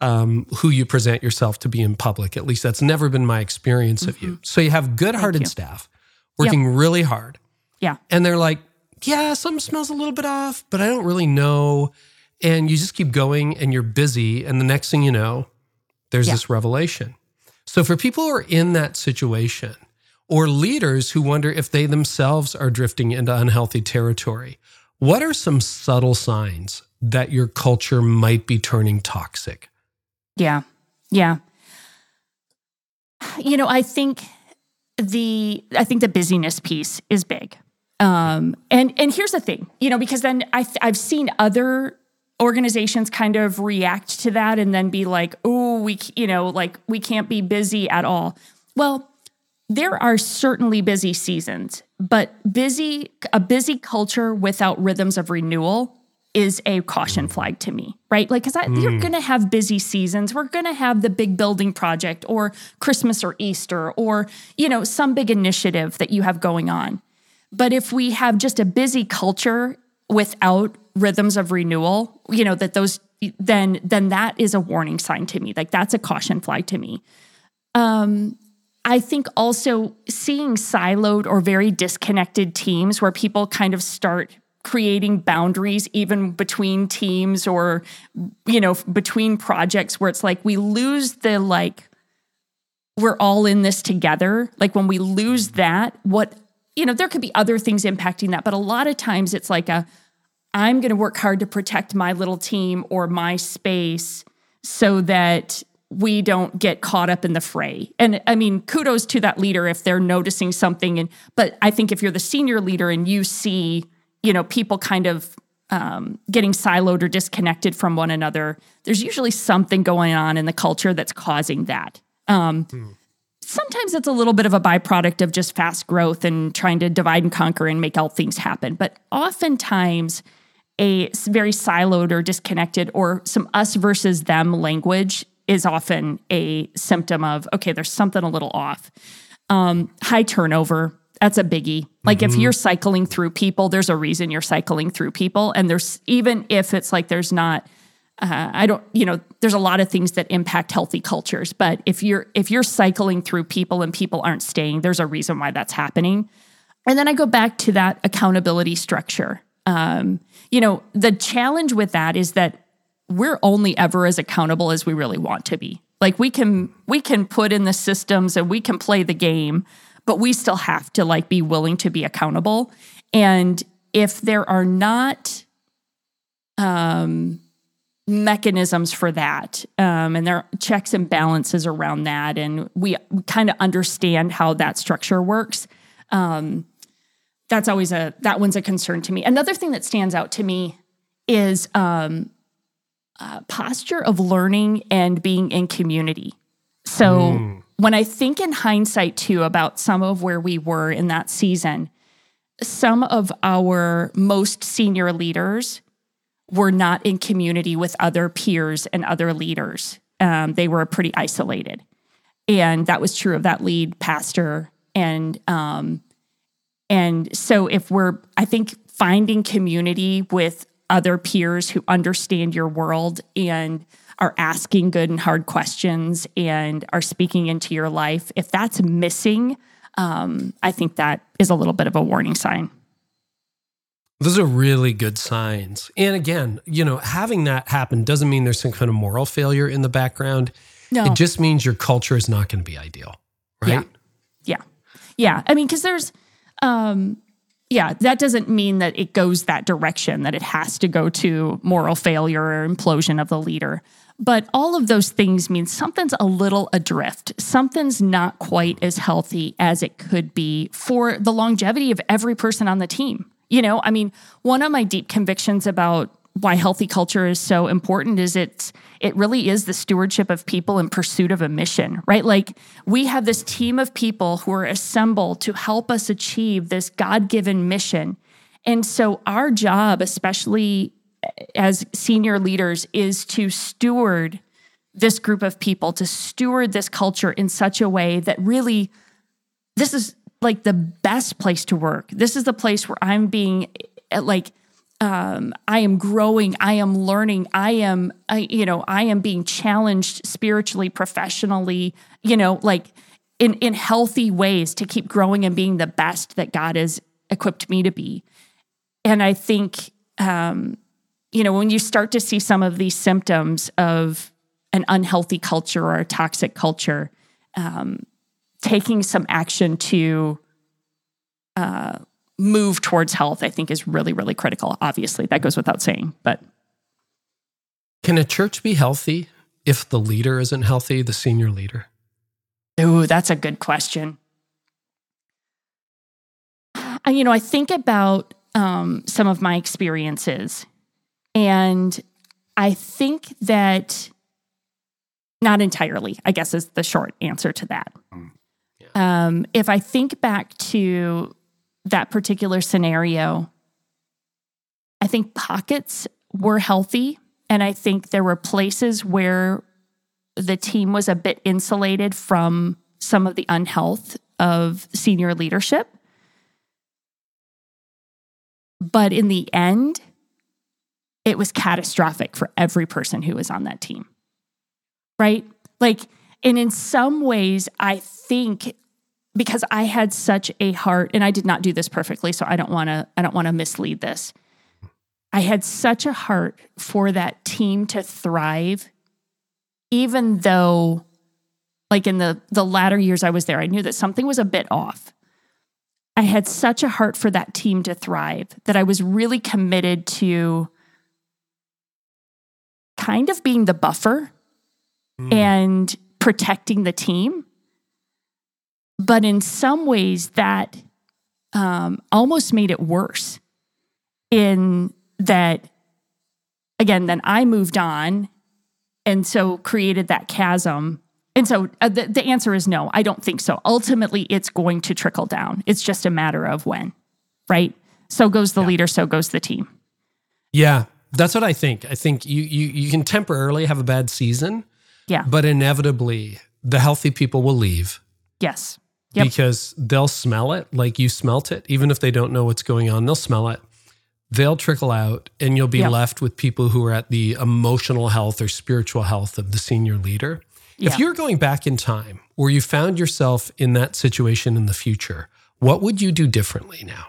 um, who you present yourself to be in public. At least that's never been my experience of you. So you have good hearted Mm-hmm. staff working really hard. Yeah. And they're like, yeah, something smells a little bit off, but I don't really know. And you just keep going and you're busy. And the next thing you know, there's Yeah. this revelation. So for people who are in that situation, or leaders who wonder if they themselves are drifting into unhealthy territory, what are some subtle signs that your culture might be turning toxic? Yeah. Yeah. You know, I think the I think the busyness piece is big. Um, and and here's the thing, you know, because then I I've seen other organizations kind of react to that and then be like, oh, we you know, like we can't be busy at all. Well, there are certainly busy seasons, but busy a busy culture without rhythms of renewal is a caution flag to me, right? Like, because mm. you're going to have busy seasons. We're going to have the big building project or Christmas or Easter or, you know, some big initiative that you have going on. But if we have just a busy culture without rhythms of renewal, you know, that those, then, then that is a warning sign to me. Like, that's a caution flag to me. Um, I think also seeing siloed or very disconnected teams where people kind of start creating boundaries even between teams or you know between projects where it's like we lose the like we're all in this together like when we lose that what you know there could be other things impacting that but a lot of times it's like a i'm going to work hard to protect my little team or my space so that we don't get caught up in the fray. And I mean, kudos to that leader if they're noticing something. And but I think if you're the senior leader and you see you know, people kind of um, getting siloed or disconnected from one another, there's usually something going on in the culture that's causing that. Um, mm. Sometimes it's a little bit of a byproduct of just fast growth and trying to divide and conquer and make all things happen. But oftentimes, a very siloed or disconnected or some us versus them language is often a symptom of okay, there's something a little off. Um, high turnover, that's a biggie. Like mm-hmm. if you're cycling through people, there's a reason you're cycling through people. And there's even if it's like there's not uh, I don't, you know, there's a lot of things that impact healthy cultures, but if you're if you're cycling through people and people aren't staying, there's a reason why that's happening. And then I go back to that accountability structure. Um, you know, the challenge with that is that we're only ever as accountable as we really want to be. Like we can we can put in the systems and we can play the game, but we still have to like be willing to be accountable. And if there are not um, mechanisms for that, um, and there are checks and balances around that, and we, kind of understand how that structure works, um, that's always a that one's a concern to me. Another thing that stands out to me is um, posture of learning and being in community. So. Mm when I think in hindsight too about some of where we were in that season, some of our most senior leaders were not in community with other peers and other leaders. Um, they were pretty isolated. And that was true of that lead pastor. And um, and so if we're, I think finding community with other peers who understand your world and are asking good and hard questions and are speaking into your life, if that's missing, um, I think that is a little bit of a warning sign. Those are really good signs. And again, you know, having that happen doesn't mean there's some kind of moral failure in the background. No. It just means your culture is not going to be ideal, right? Yeah. Yeah. Yeah. I mean, because there's, um, yeah, that doesn't mean that it goes that direction, that it has to go to moral failure or implosion of the leader. But all of those things mean something's a little adrift. Something's not quite as healthy as it could be for the longevity of every person on the team. You know, I mean, one of my deep convictions about why healthy culture is so important is it's it really is the stewardship of people in pursuit of a mission, right? Like we have this team of people who are assembled to help us achieve this God-given mission. And so our job, especially as senior leaders is to steward this group of people, to steward this culture in such a way that really this is like the best place to work. This is the place where I'm being like um, I am growing, I am learning, I am, I, you know, I am being challenged spiritually, professionally, you know, like in in healthy ways to keep growing and being the best that God has equipped me to be. And I think um, you know, when you start to see some of these symptoms of an unhealthy culture or a toxic culture, um, taking some action to uh, move towards health, I think, is really, really critical. Obviously, that goes without saying. But can a church be healthy if the leader isn't healthy, the senior leader? Ooh, that's a good question. uh, you know, I think about um, some of my experiences, and I think that not entirely, I guess, is the short answer to that. Um, if I think back to that particular scenario, I think pockets were healthy. And I think there were places where the team was a bit insulated from some of the unhealth of senior leadership. But in the end, it was catastrophic for every person who was on that team. Right? Like, and in some ways, I think because I had such a heart, and I did not do this perfectly, so I don't want to, I don't want to mislead this. I had such a heart for that team to thrive, even though, like in the the latter years I was there, I knew that something was a bit off. I had such a heart for that team to thrive that I was really committed to kind of being the buffer mm. and protecting the team. But in some ways, that um, almost made it worse in that, again, then I moved on and so created that chasm. And so uh, the, the answer is no, I don't think so. Ultimately, it's going to trickle down. It's just a matter of when, right? So goes the yeah. leader, so goes the team. Yeah, that's what I think. I think you you you can temporarily have a bad season. Yeah. But inevitably the healthy people will leave. Yes. Yep. Because they'll smell it like you smelt it. Even if they don't know what's going on, they'll smell it. They'll trickle out, and you'll be yep. left with people who are at the emotional health or spiritual health of the senior leader. Yeah. If you're going back in time or you found yourself in that situation in the future, what would you do differently now?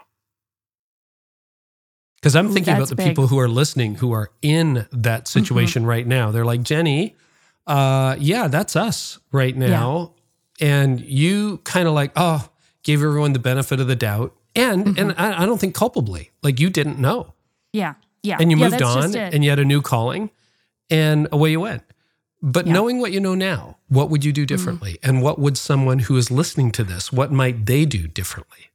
Because I'm thinking Ooh, about the big. people who are listening who are in that mm-hmm. situation mm-hmm. right now. They're like, Jenni, uh, yeah, that's us right now. And you kind of like, oh, gave everyone the benefit of the doubt. And mm-hmm. and I, I, don't think culpably. Like you didn't know. Yeah. Yeah. And you yeah, moved on and you had a new calling and away you went. But yeah. knowing what you know now, what would you do mm-hmm. differently? Mm-hmm. And what would someone who is listening to this, what might they do differently?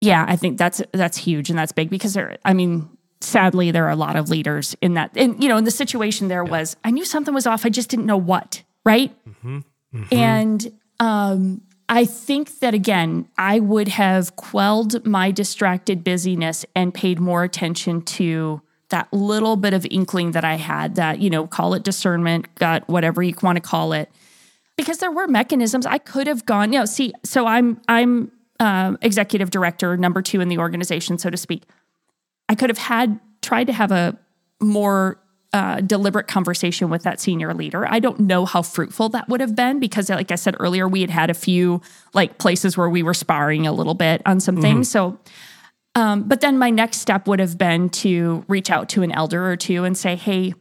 Yeah, I think that's that's huge and that's big because there I mean, sadly there are a lot of leaders in that and you know, in the situation there yeah. was I knew something was off, I just didn't know what, right? Mm-hmm. Mm-hmm. And um I think that again, I would have quelled my distracted busyness and paid more attention to that little bit of inkling that I had that, you know, call it discernment, gut, whatever you want to call it. Because there were mechanisms I could have gone, you know, see, so I'm I'm um, executive director, number two in the organization, so to speak. I could have had tried to have a more uh, deliberate conversation with that senior leader. I don't know how fruitful that would have been because, like I said earlier, we had had a few like places where we were sparring a little bit on some mm-hmm. things. So, um, but then my next step would have been to reach out to an elder or two and say, "Hey,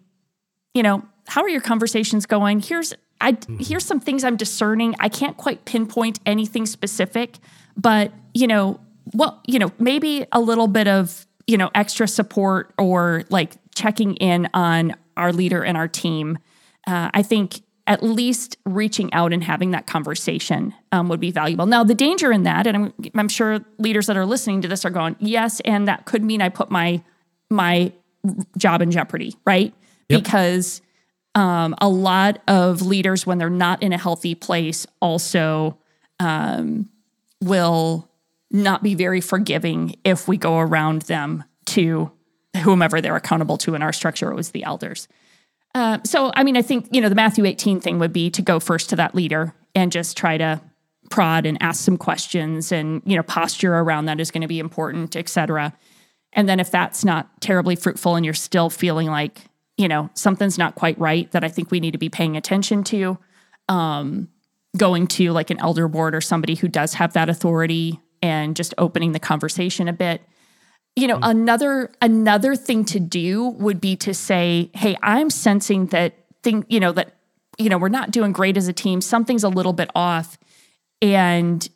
you know, how are your conversations going? Here's I mm-hmm. here's some things I'm discerning. I can't quite pinpoint anything specific, but you know, well, you know, maybe a little bit of you know extra support or like checking in on our leader and our team. Uh, I think at least reaching out and having that conversation um, would be valuable. Now, the danger in that, and I'm, I'm sure leaders that are listening to this are going, yes, and that could mean I put my my job in jeopardy, right? Yep. Because um, a lot of leaders, when they're not in a healthy place, also um, will not be very forgiving if we go around them to whomever they're accountable to in our structure. It was the elders. Uh, so, I mean, I think, you know, the Matthew 18 thing would be to go first to that leader and just try to prod and ask some questions and, you know, posture around that is going to be important, et cetera. And then if that's not terribly fruitful and you're still feeling like, you know, something's not quite right that I think we need to be paying attention to, um, going to like an elder board or somebody who does have that authority and just opening the conversation a bit. You know mm-hmm. another another thing to do would be to say hey i'm sensing that thing you know that you know we're not doing great as a team. Something's a little bit off. And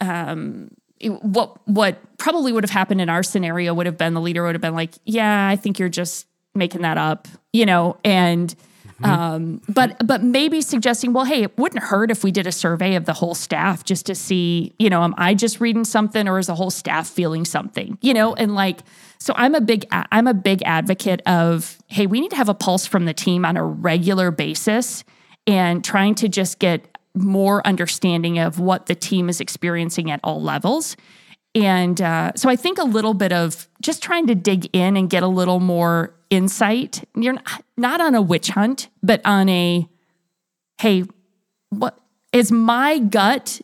um what what probably would have happened in our scenario would have been the leader would have been like yeah i think you're just making that up you know? And Um, but but maybe suggesting, well, hey, it wouldn't hurt if we did a survey of the whole staff just to see, you know, am I just reading something or is the whole staff feeling something? You know, and like so I'm a big I'm a big advocate of, hey, we need to have a pulse from the team on a regular basis and trying to just get more understanding of what the team is experiencing at all levels. And uh, so I think a little bit of just trying to dig in and get a little more insight. You're not, not on a witch hunt, but on a, hey, what is my gut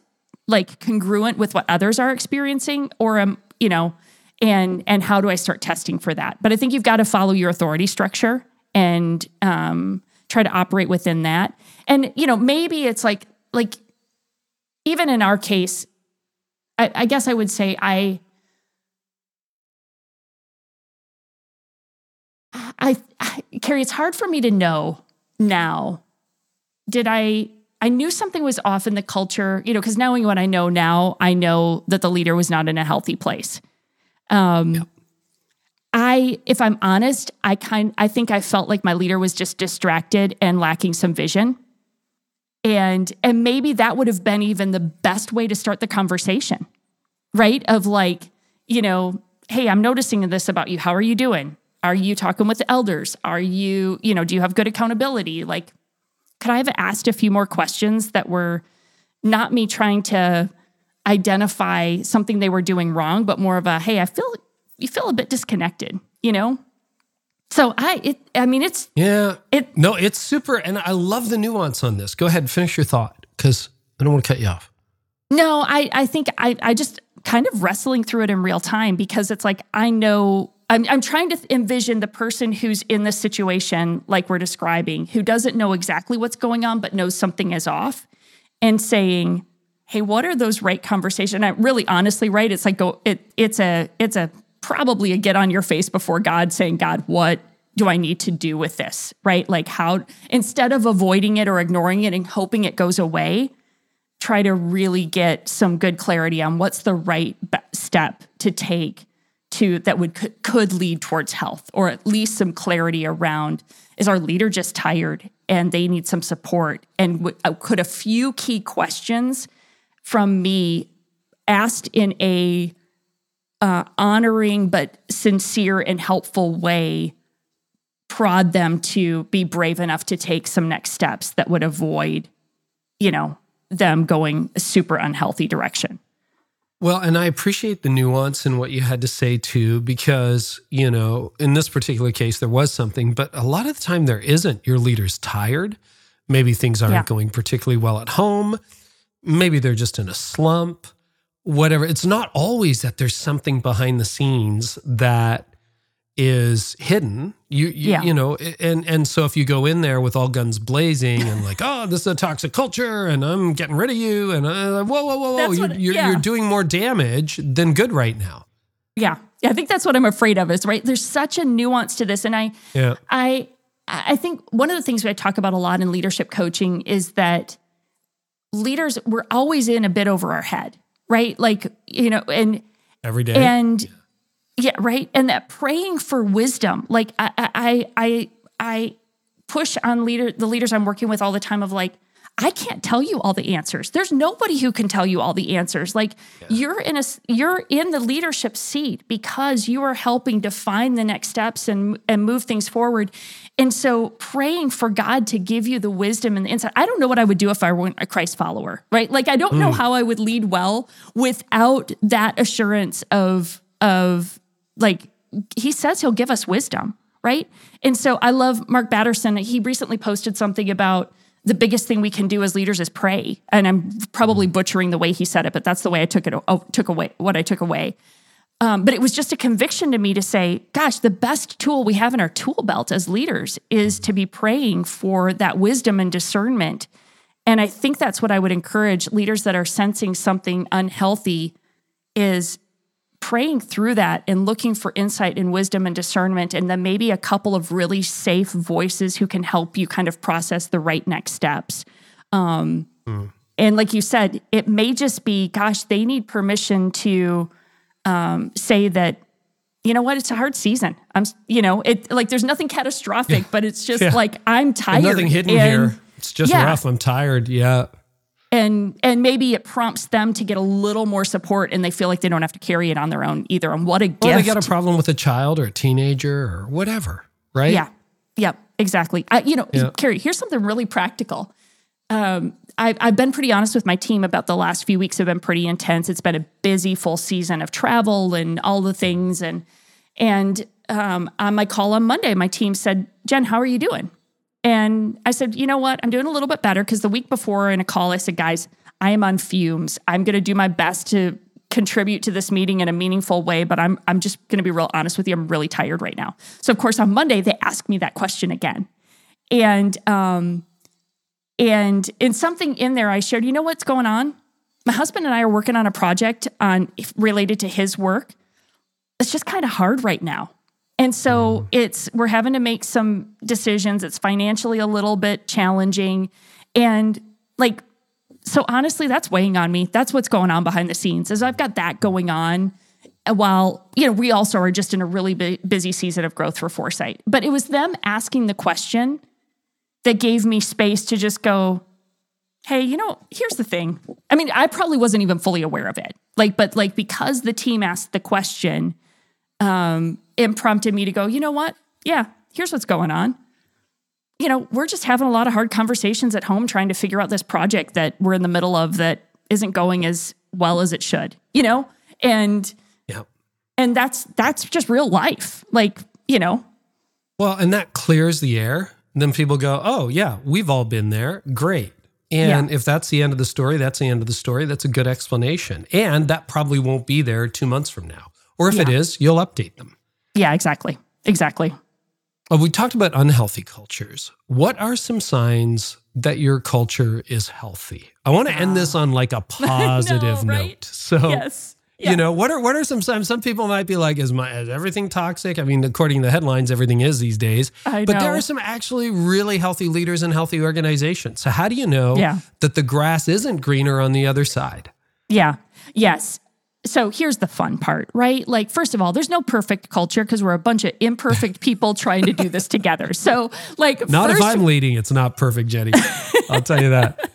like congruent with what others are experiencing, or am you know, and and how do I start testing for that? But I think you've got to follow your authority structure and um, try to operate within that. And you know, maybe it's like like even in our case, I, I guess I would say I I, I Carey, it's hard for me to know now. Did I I knew something was off in the culture, you know, because knowing what I know now, I know that the leader was not in a healthy place. Um yeah. I, if I'm honest, I kind I think I felt like my leader was just distracted and lacking some vision. And and maybe that would have been even the best way to start the conversation. Right? Of like, you know, hey, I'm noticing this about you. How are you doing? Are you talking with the elders? Are you, you know, do you have good accountability? Like, could I have asked a few more questions that were not me trying to identify something they were doing wrong, but more of a, hey, I feel you feel a bit disconnected, you know? So I it I mean it's Yeah. It No, it's super and I love the nuance on this. Go ahead and finish your thought cuz I don't want to cut you off. No, I I think I I just kind of wrestling through it in real time because it's like I know I'm, I'm trying to envision the person who's in this situation, like we're describing, who doesn't know exactly what's going on, but knows something is off, and saying, "Hey, what are those right conversations?" And I really, honestly, right? It's like go. It it's a it's a probably a get on your face before God, saying, "God, what do I need to do with this?" Right? Like how instead of avoiding it or ignoring it and hoping it goes away, try to really get some good clarity on what's the right step to take to that would could lead towards health or at least some clarity around is our leader just tired and they need some support and uh, could a few key questions from me asked in a uh, honoring but sincere and helpful way prod them to be brave enough to take some next steps that would avoid you know them going a super unhealthy direction well, and I appreciate the nuance in what you had to say too, because, you know, in this particular case, there was something, but a lot of the time there isn't. Your leader's tired. Maybe things aren't yeah. going particularly well at home. Maybe they're just in a slump, whatever. It's not always that there's something behind the scenes that is hidden. You, you, yeah. you know, and and so if you go in there with all guns blazing and like, oh, this is a toxic culture, and I'm getting rid of you, and uh, whoa, whoa, whoa, whoa, you're, you're, yeah. you're doing more damage than good right now. Yeah, I think that's what I'm afraid of. Is right. There's such a nuance to this, and I, yeah, I, I think one of the things we talk about a lot in leadership coaching is that leaders we're always in a bit over our head, right? Like you know, and every day, and yeah, right. And that praying for wisdom, like I, I, I, I push on leader the leaders I'm working with all the time of like, I can't tell you all the answers. There's nobody who can tell you all the answers. Like yeah. you're in a you're in the leadership seat because you are helping define the next steps and and move things forward. And so praying for God to give you the wisdom and the insight. I don't know what I would do if I weren't a Christ follower, right? Like I don't mm. know how I would lead well without that assurance of of like he says he'll give us wisdom, right? And so I love Mark Batterson. He recently posted something about the biggest thing we can do as leaders is pray. And I'm probably butchering the way he said it, but that's the way I took it. Took away what I took away. Um, but it was just a conviction to me to say, gosh, the best tool we have in our tool belt as leaders is to be praying for that wisdom and discernment. And I think that's what I would encourage leaders that are sensing something unhealthy is praying through that and looking for insight and wisdom and discernment, and then maybe a couple of really safe voices who can help you kind of process the right next steps. Um, mm. And like you said, it may just be, gosh, they need permission to um, say that, you know what? It's a hard season. I'm, you know, it like there's nothing catastrophic, but it's just Yeah. like I'm tired. And nothing hidden and- here. It's just yeah. rough. I'm tired. Yeah. And and maybe it prompts them to get a little more support and they feel like they don't have to carry it on their own either. And what a gift Or they got a problem with a child or a teenager or whatever, right? yeah. Yep. Exactly. I, you know Yeah. carey here's something really practical. Um, I, I've been pretty honest with my team about the last few weeks have been pretty intense. It's been a busy full season of travel and all the things. And and um, on my call on monday my team said jen how are you doing And I said, you know what? I'm doing a little bit better because the week before in a call, I said, guys, I am on fumes. I'm going to do my best to contribute to this meeting in a meaningful way, but I'm I'm just going to be real honest with you. I'm really tired right now. So of course on Monday they asked me that question again, and um, and in something in there I shared, you know what's going on? My husband and I are working on a project on related to his work. It's just kind of hard right now. And so mm. it's we're having to make some decisions. It's financially a little bit challenging. And like so honestly that's weighing on me. That's what's going on behind the scenes. Is I've got that going on uh, while you know we also are just in a really bu- busy season of growth for 4Sight. But it was them asking the question that gave me space to just go, hey, you know, here's the thing. I mean, I probably wasn't even fully aware of it. Like, but like because the team asked the question, um, it prompted me to go, you know what? Yeah, here's what's going on. You know, we're just having a lot of hard conversations at home trying to figure out this project that we're in the middle of that isn't going as well as it should, you know? And Yeah. and that's that's just real life. Like, you know, Well, and that clears the air. Then people go, oh, yeah, we've all been there. Great. And if that's the end of the story, that's the end of the story. That's a good explanation. And that probably won't be there two months from now. Or if it Yeah. is, you'll update them. yeah, exactly. Exactly. Uh, we talked about unhealthy cultures. What are some signs that your culture is healthy? I want to end this on like a <laughs> positive right? note. So, Yes. Yeah. you know, what are what are some signs? Some people might be like, "Is my is everything toxic?" I mean, according to the headlines, everything is these days. I but there are some actually really healthy leaders and healthy organizations. So, how do you know Yeah. that the grass isn't greener on the other side? Yeah. Yes. So here's the fun part, right? Like, first of all, there's no perfect culture because we're a bunch of imperfect people trying to do this <laughs> together. So, like, Not first, if I'm leading; it's not perfect, Jenni. <laughs> I'll tell you that.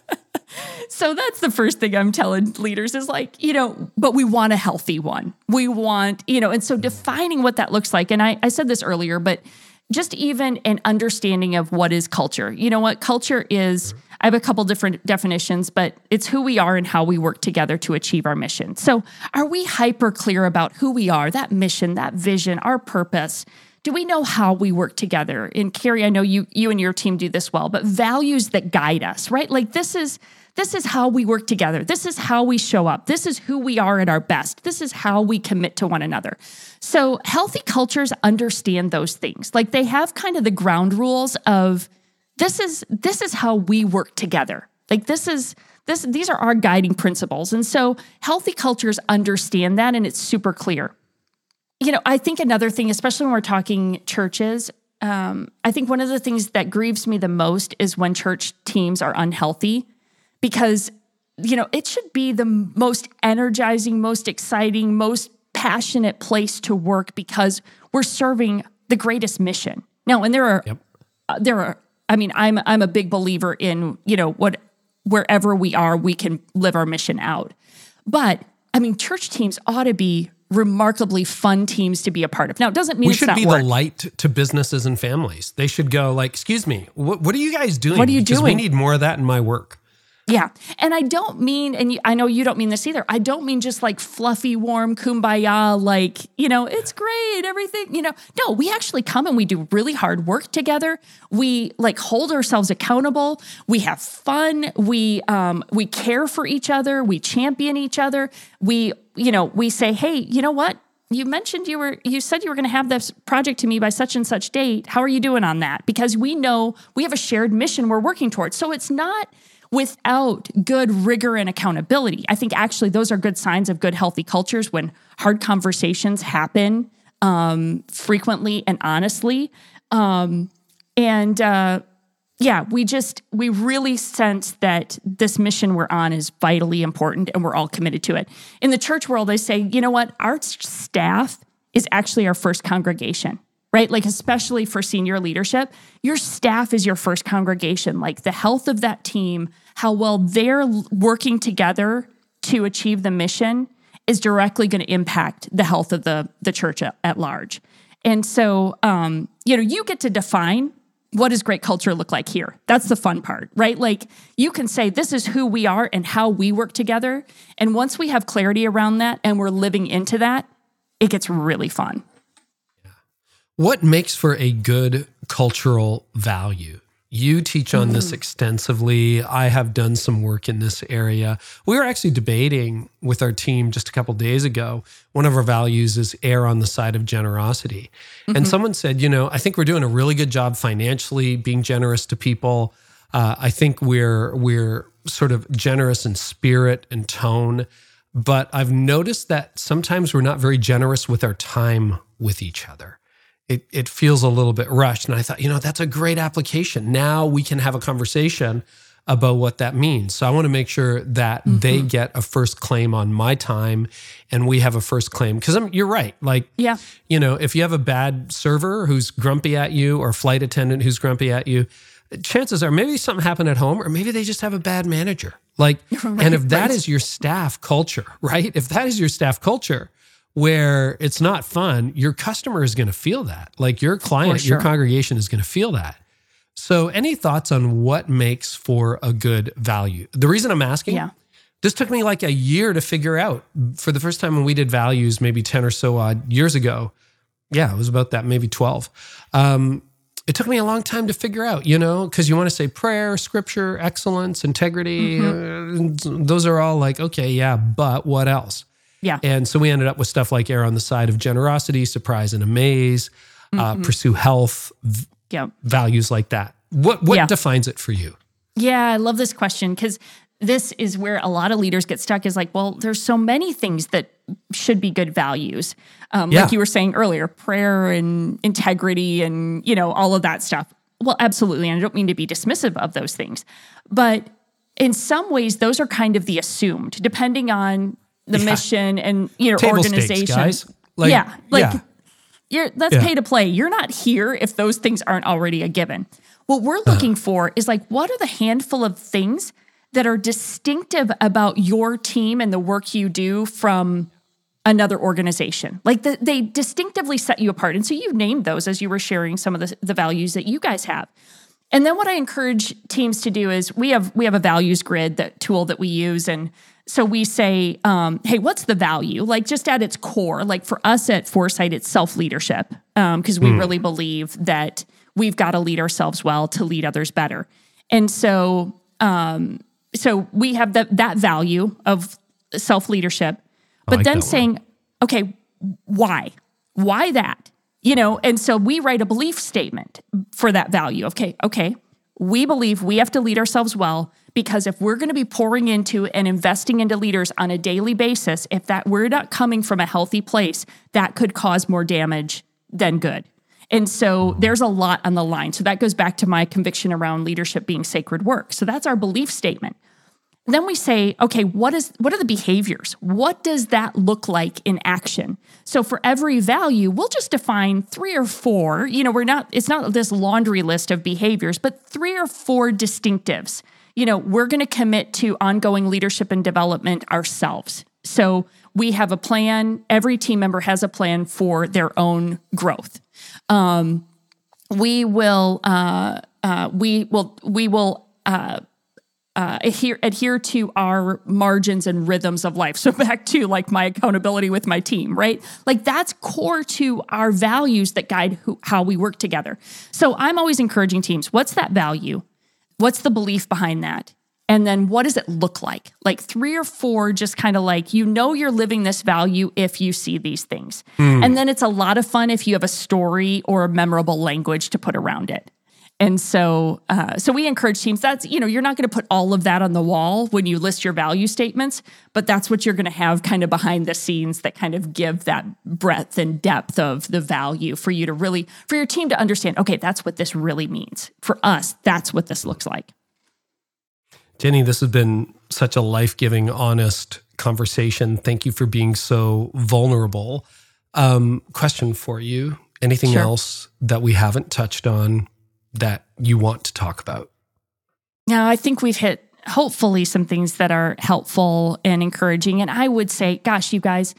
so that's the first thing I'm telling leaders is like, you know, but we want a healthy one. We want, you know, and so defining what that looks like. And I, I said this earlier, but just even an understanding of what is culture. You know what? Culture is, I have a couple different definitions, but it's who we are and how we work together to achieve our mission. So are we hyper clear about who we are, that mission, that vision, our purpose? Do we know how we work together? And Carey, I know you you and your team do this well, but values that guide us, right? Like this is this is how we work together. This is how we show up. This is who we are at our best. This is how we commit to one another. So, healthy cultures understand those things. Like they have kind of the ground rules of this is this is how we work together. Like this is this these are our guiding principles. And so, healthy cultures understand that and it's super clear. You know, I think another thing, especially when we're talking churches, um, I think one of the things that grieves me the most is when church teams are unhealthy because you know it should be the most energizing most exciting most passionate place to work because we're serving the greatest mission now and there are Yep. uh, there are i mean i'm i'm a big believer in you know what wherever we are we can live our mission out but i mean church teams ought to be remarkably fun teams to be a part of now it doesn't mean We should be work. the light to businesses and families. They should go like, "Excuse me, what, what are you guys doing? What are you Because doing?" We need more of that in my work." Yeah. And I don't mean, and I know you don't mean this either. I don't mean just like fluffy, warm kumbaya, like, you know, it's great, everything, you know. No, we actually come and we do really hard work together. We like hold ourselves accountable. We have fun. We um we care for each other. We champion each other. We, you know, we say, hey, you know what? You mentioned you were you said you were going to have this project to me by such and such date. How are you doing on that? Because we know we have a shared mission we're working towards. So it's not without good rigor and accountability. I think actually those are good signs of good, healthy cultures when hard conversations happen um, frequently and honestly. Um, and uh, yeah, we just, we really sense that this mission we're on is vitally important and we're all committed to it. In the church world, they say, you know what, our staff is actually our first congregation, right? Like, especially for senior leadership, your staff is your first congregation. Like, the health of that team, how well they're working together to achieve the mission is directly going to impact the health of the, the church at, at large. And so, um, you know, you get to define what does great culture look like here? That's the fun part, right? Like you can say, this is who we are and how we work together. And once we have clarity around that and we're living into that, it gets really fun. What makes for a good cultural value? You teach on this extensively. I have done some work in this area. We were actually debating with our team just a couple days ago. One of our values is err on the side of generosity. And someone said, you know, I think we're doing a really good job financially being generous to people. Uh, I think we're we're sort of generous in spirit and tone, but I've noticed that sometimes we're not very generous with our time with each other it, it feels a little bit rushed. And I thought, you know, that's a great application. Now we can have a conversation about what that means. So I want to make sure that Mm-hmm. they get a first claim on my time and we have a first claim. Because you're right. Like, Yeah. you know, if you have a bad server who's grumpy at you or flight attendant who's grumpy at you, chances are maybe something happened at home or maybe they just have a bad manager. Like, <laughs> and if that is your staff culture, right? If that is your staff culture, where it's not fun, your customer is going to feel that. Like your client, your congregation is going to feel that. So, any thoughts on what makes for a good value? The reason I'm asking, Yeah. this took me like a year to figure out. For the first time when we did values, maybe 10 or so odd years ago. Yeah, it was about that, maybe 12. Um, it took me a long time to figure out, you know, because you want to say prayer, scripture, excellence, integrity. uh, those are all like, okay, yeah, but what else? Yeah. And so we ended up with stuff like Err on the side of generosity, surprise and amaze, uh, pursue health, v- Yeah. values like that. What what Yeah. defines it for you? Yeah, I love this question because this is where a lot of leaders get stuck is like, well, there's so many things that should be good values. Um, Yeah. Like you were saying earlier, prayer and integrity and, you know, all of that stuff. Well, absolutely. And I don't mean to be dismissive of those things. But in some ways, those are kind of the assumed, depending on the Yeah. mission and, you know, Table stakes, organization. guys. Like, yeah. Like, yeah. you're that's Yeah. pay to play. You're not here if those things aren't already a given. What we're looking <sighs> for is like what are the handful of things that are distinctive about your team and the work you do from another organization. Like the, they distinctively set you apart. And so you named those as you were sharing some of the, the values that you guys have. And then what I encourage teams to do is we have we have a values grid that tool that we use and so we say, um, hey, what's the value? Like just at its core, like for us at 4Sight, it's self leadership because we really believe that we've got to lead ourselves well to lead others better. And so, um, so we have that that value of self leadership, but like then that one. saying, okay, why? Why that? You know, and so we write a belief statement for that value. Okay, okay. We believe we have to lead ourselves well because if we're going to be pouring into and investing into leaders on a daily basis, if that we're not coming from a healthy place, that could cause more damage than good. And so there's a lot on the line. So that goes back to my conviction around leadership being sacred work. So that's our belief statement. Then we say, okay, what is what are the behaviors? What does that look like in action? So for every value, we'll just define three or four. You know, we're not it's not this laundry list of behaviors, but three or four distinctives. You know, we're going to commit to ongoing leadership and development ourselves. So we have a plan. Every team member has a plan for their own growth. Um, we will uh, uh, we will we will uh, uh, adhere adhere to our margins and rhythms of life. So <laughs> back to like my accountability with my team, right? Like that's core to our values that guide who, how we work together. So I'm always encouraging teams. What's that value? What's the belief behind that? And then what does it look like? Like three or four, just kind of like, you know, you're living this value if you see these things. And then it's a lot of fun if you have a story or a memorable language to put around it. And so, uh, so we encourage teams. That's you know, you're not going to put all of that on the wall when you list your value statements, but that's what you're going to have kind of behind the scenes that kind of give that breadth and depth of the value for you to really for your team to understand. Okay, that's what this really means for us. That's what this looks like. Jenni, this has been such a life giving, honest conversation. Thank you for being so vulnerable. Um, question for you. Anything Sure. else that we haven't touched on that you want to talk about? Now, I think we've hit hopefully some things that are helpful and encouraging. And I would say, gosh, you guys,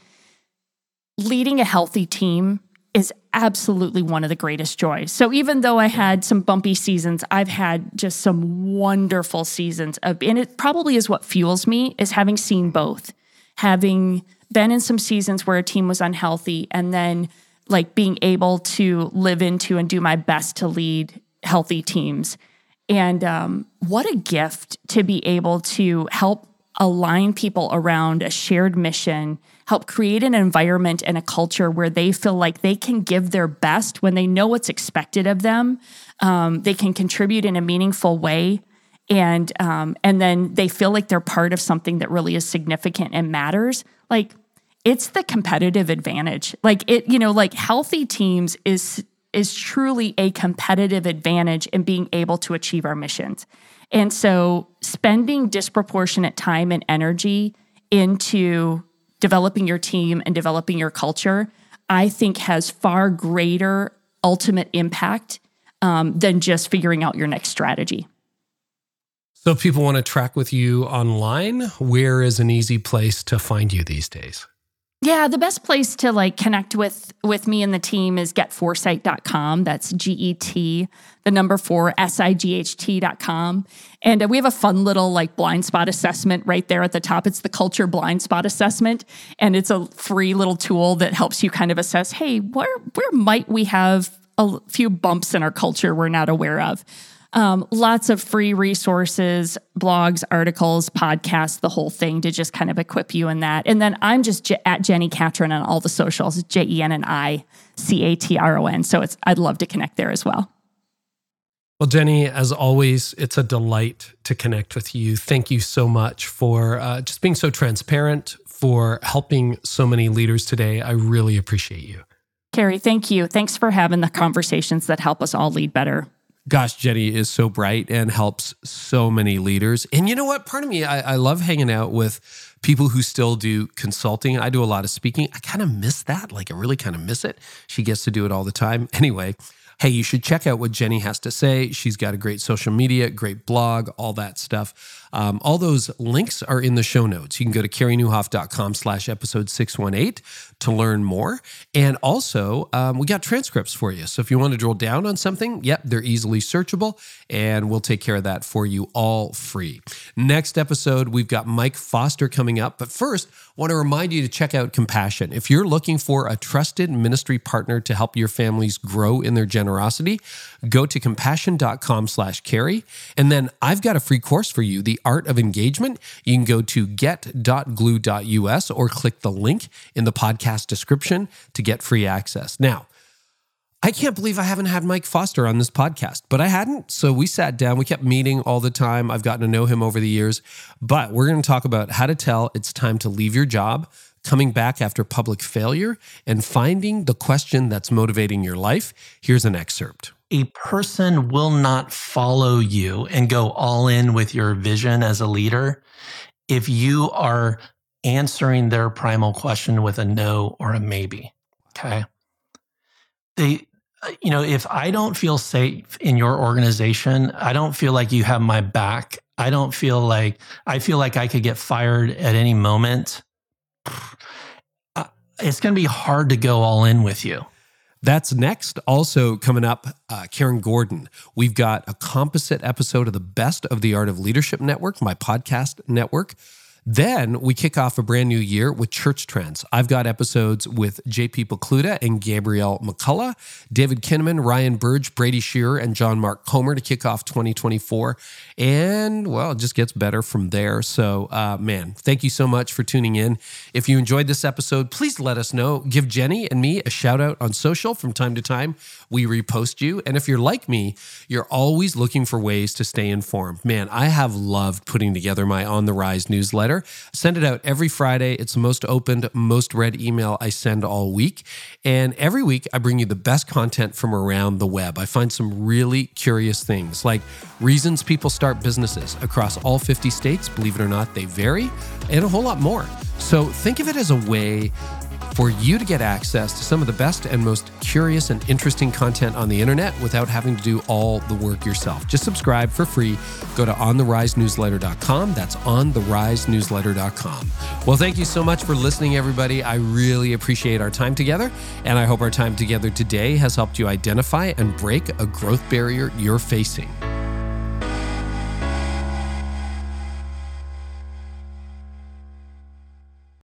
leading a healthy team is absolutely one of the greatest joys. So even though I had some bumpy seasons, I've had just some wonderful seasons of and it probably is what fuels me is having seen both. Having been in some seasons where a team was unhealthy and then like being able to live into and do my best to lead healthy teams. And um, what a gift to be able to help align people around a shared mission, help create an environment and a culture where they feel like they can give their best when they know what's expected of them. Um, they can contribute in a meaningful way. And um, and then they feel like they're part of something that really is significant and matters. Like it's the competitive advantage. Like it, you know, like healthy teams is is truly a competitive advantage in being able to achieve our missions. And so spending disproportionate time and energy into developing your team and developing your culture, I think has far greater ultimate impact um, than just figuring out your next strategy. So, if people want to track with you online, where is an easy place to find you these days? Yeah, the best place to like connect with with me and the team is get4sight.com. That's G E T, the number four, S I G H T.com. And uh, we have a fun little like blind spot assessment right there at the top. It's the culture blind spot assessment. And it's a free little tool that helps you kind of assess, hey, where where might we have a few bumps in our culture we're not aware of? Um, lots of free resources, blogs, articles, podcasts, the whole thing to just kind of equip you in that. And then I'm just J- at Jenni Catron on all the socials, J E N N I C A T R O N. So it's I'd love to connect there as well. Well, Jenni, as always, it's a delight to connect with you. Thank you so much for uh, just being so transparent, for helping so many leaders today. I really appreciate you. Carey, thank you. Thanks for having the conversations that help us all lead better. Gosh, Jenni is so bright and helps so many leaders. And you know what? Part of me, I, I love hanging out with people who still do consulting. I do a lot of speaking. I kind of miss that. Like, I really kind of miss it. She gets to do it all the time. <laughs> Anyway, hey, you should check out what Jenni has to say. She's got a great social media, great blog, all that stuff. Um, all those links are in the show notes. You can go to careynieuwhof.com slash episode 618 to learn more. And also, um, we got transcripts for you. So if you want to drill down on something, yep, they're easily searchable and we'll take care of that for you all free. Next episode, we've got Mike Foster coming up. But first, I want to remind you to check out Compassion. If you're looking for a trusted ministry partner to help your families grow in their generosity, go to compassion.com slash carey. And then I've got a free course for you, The Art of Engagement. You can go to get.gloo.us or click the link in the podcast description to get free access. Now, I can't believe I haven't had Mike Foster on this podcast, but I hadn't. So we sat down, we kept meeting all the time. I've gotten to know him over the years, but we're going to talk about how to tell it's time to leave your job, coming back after public failure, and finding the question that's motivating your life. Here's an excerpt. a person will not follow you and go all in with your vision as a leader if you are answering their primal question with a no or a maybe. Okay. They, uh, you know, if I don't feel safe in your organization, I don't feel like you have my back. I don't feel like, I feel like I could get fired at any moment. <sighs> Uh, It's going to be hard to go all in with you. That's next. Also, coming up, uh, Karen Gordon. We've got a composite episode of the Best of the Art of Leadership Network, my podcast network. Then we kick off a brand new year with Church Trends. I've got episodes with JP Pokluda and Gabrielle McCullough, David Kinnaman, Ryan Burge, Brady Shearer, and John Mark Comer to kick off 2024. And well, it just gets better from there. So, uh, man, thank you so much for tuning in. If you enjoyed this episode, please let us know. Give Jenni and me a shout out on social from time to time. We repost you. And if you're like me, you're always looking for ways to stay informed. Man, I have loved putting together my On the Rise newsletter. Send it out every Friday. It's the most opened, most read email I send all week. And every week, I bring you the best content from around the web. I find some really curious things like reasons people start businesses across all 50 states. Believe it or not, they vary, and a whole lot more. So think of it as a way for you to get access to some of the best and most curious and interesting content on the internet without having to do all the work yourself. Just subscribe for free. Go to ontherisenewsletter.com. That's ontherisenewsletter.com. Well, thank you so much for listening, everybody. I really appreciate our time together, and I hope our time together today has helped you identify and break a growth barrier you're facing.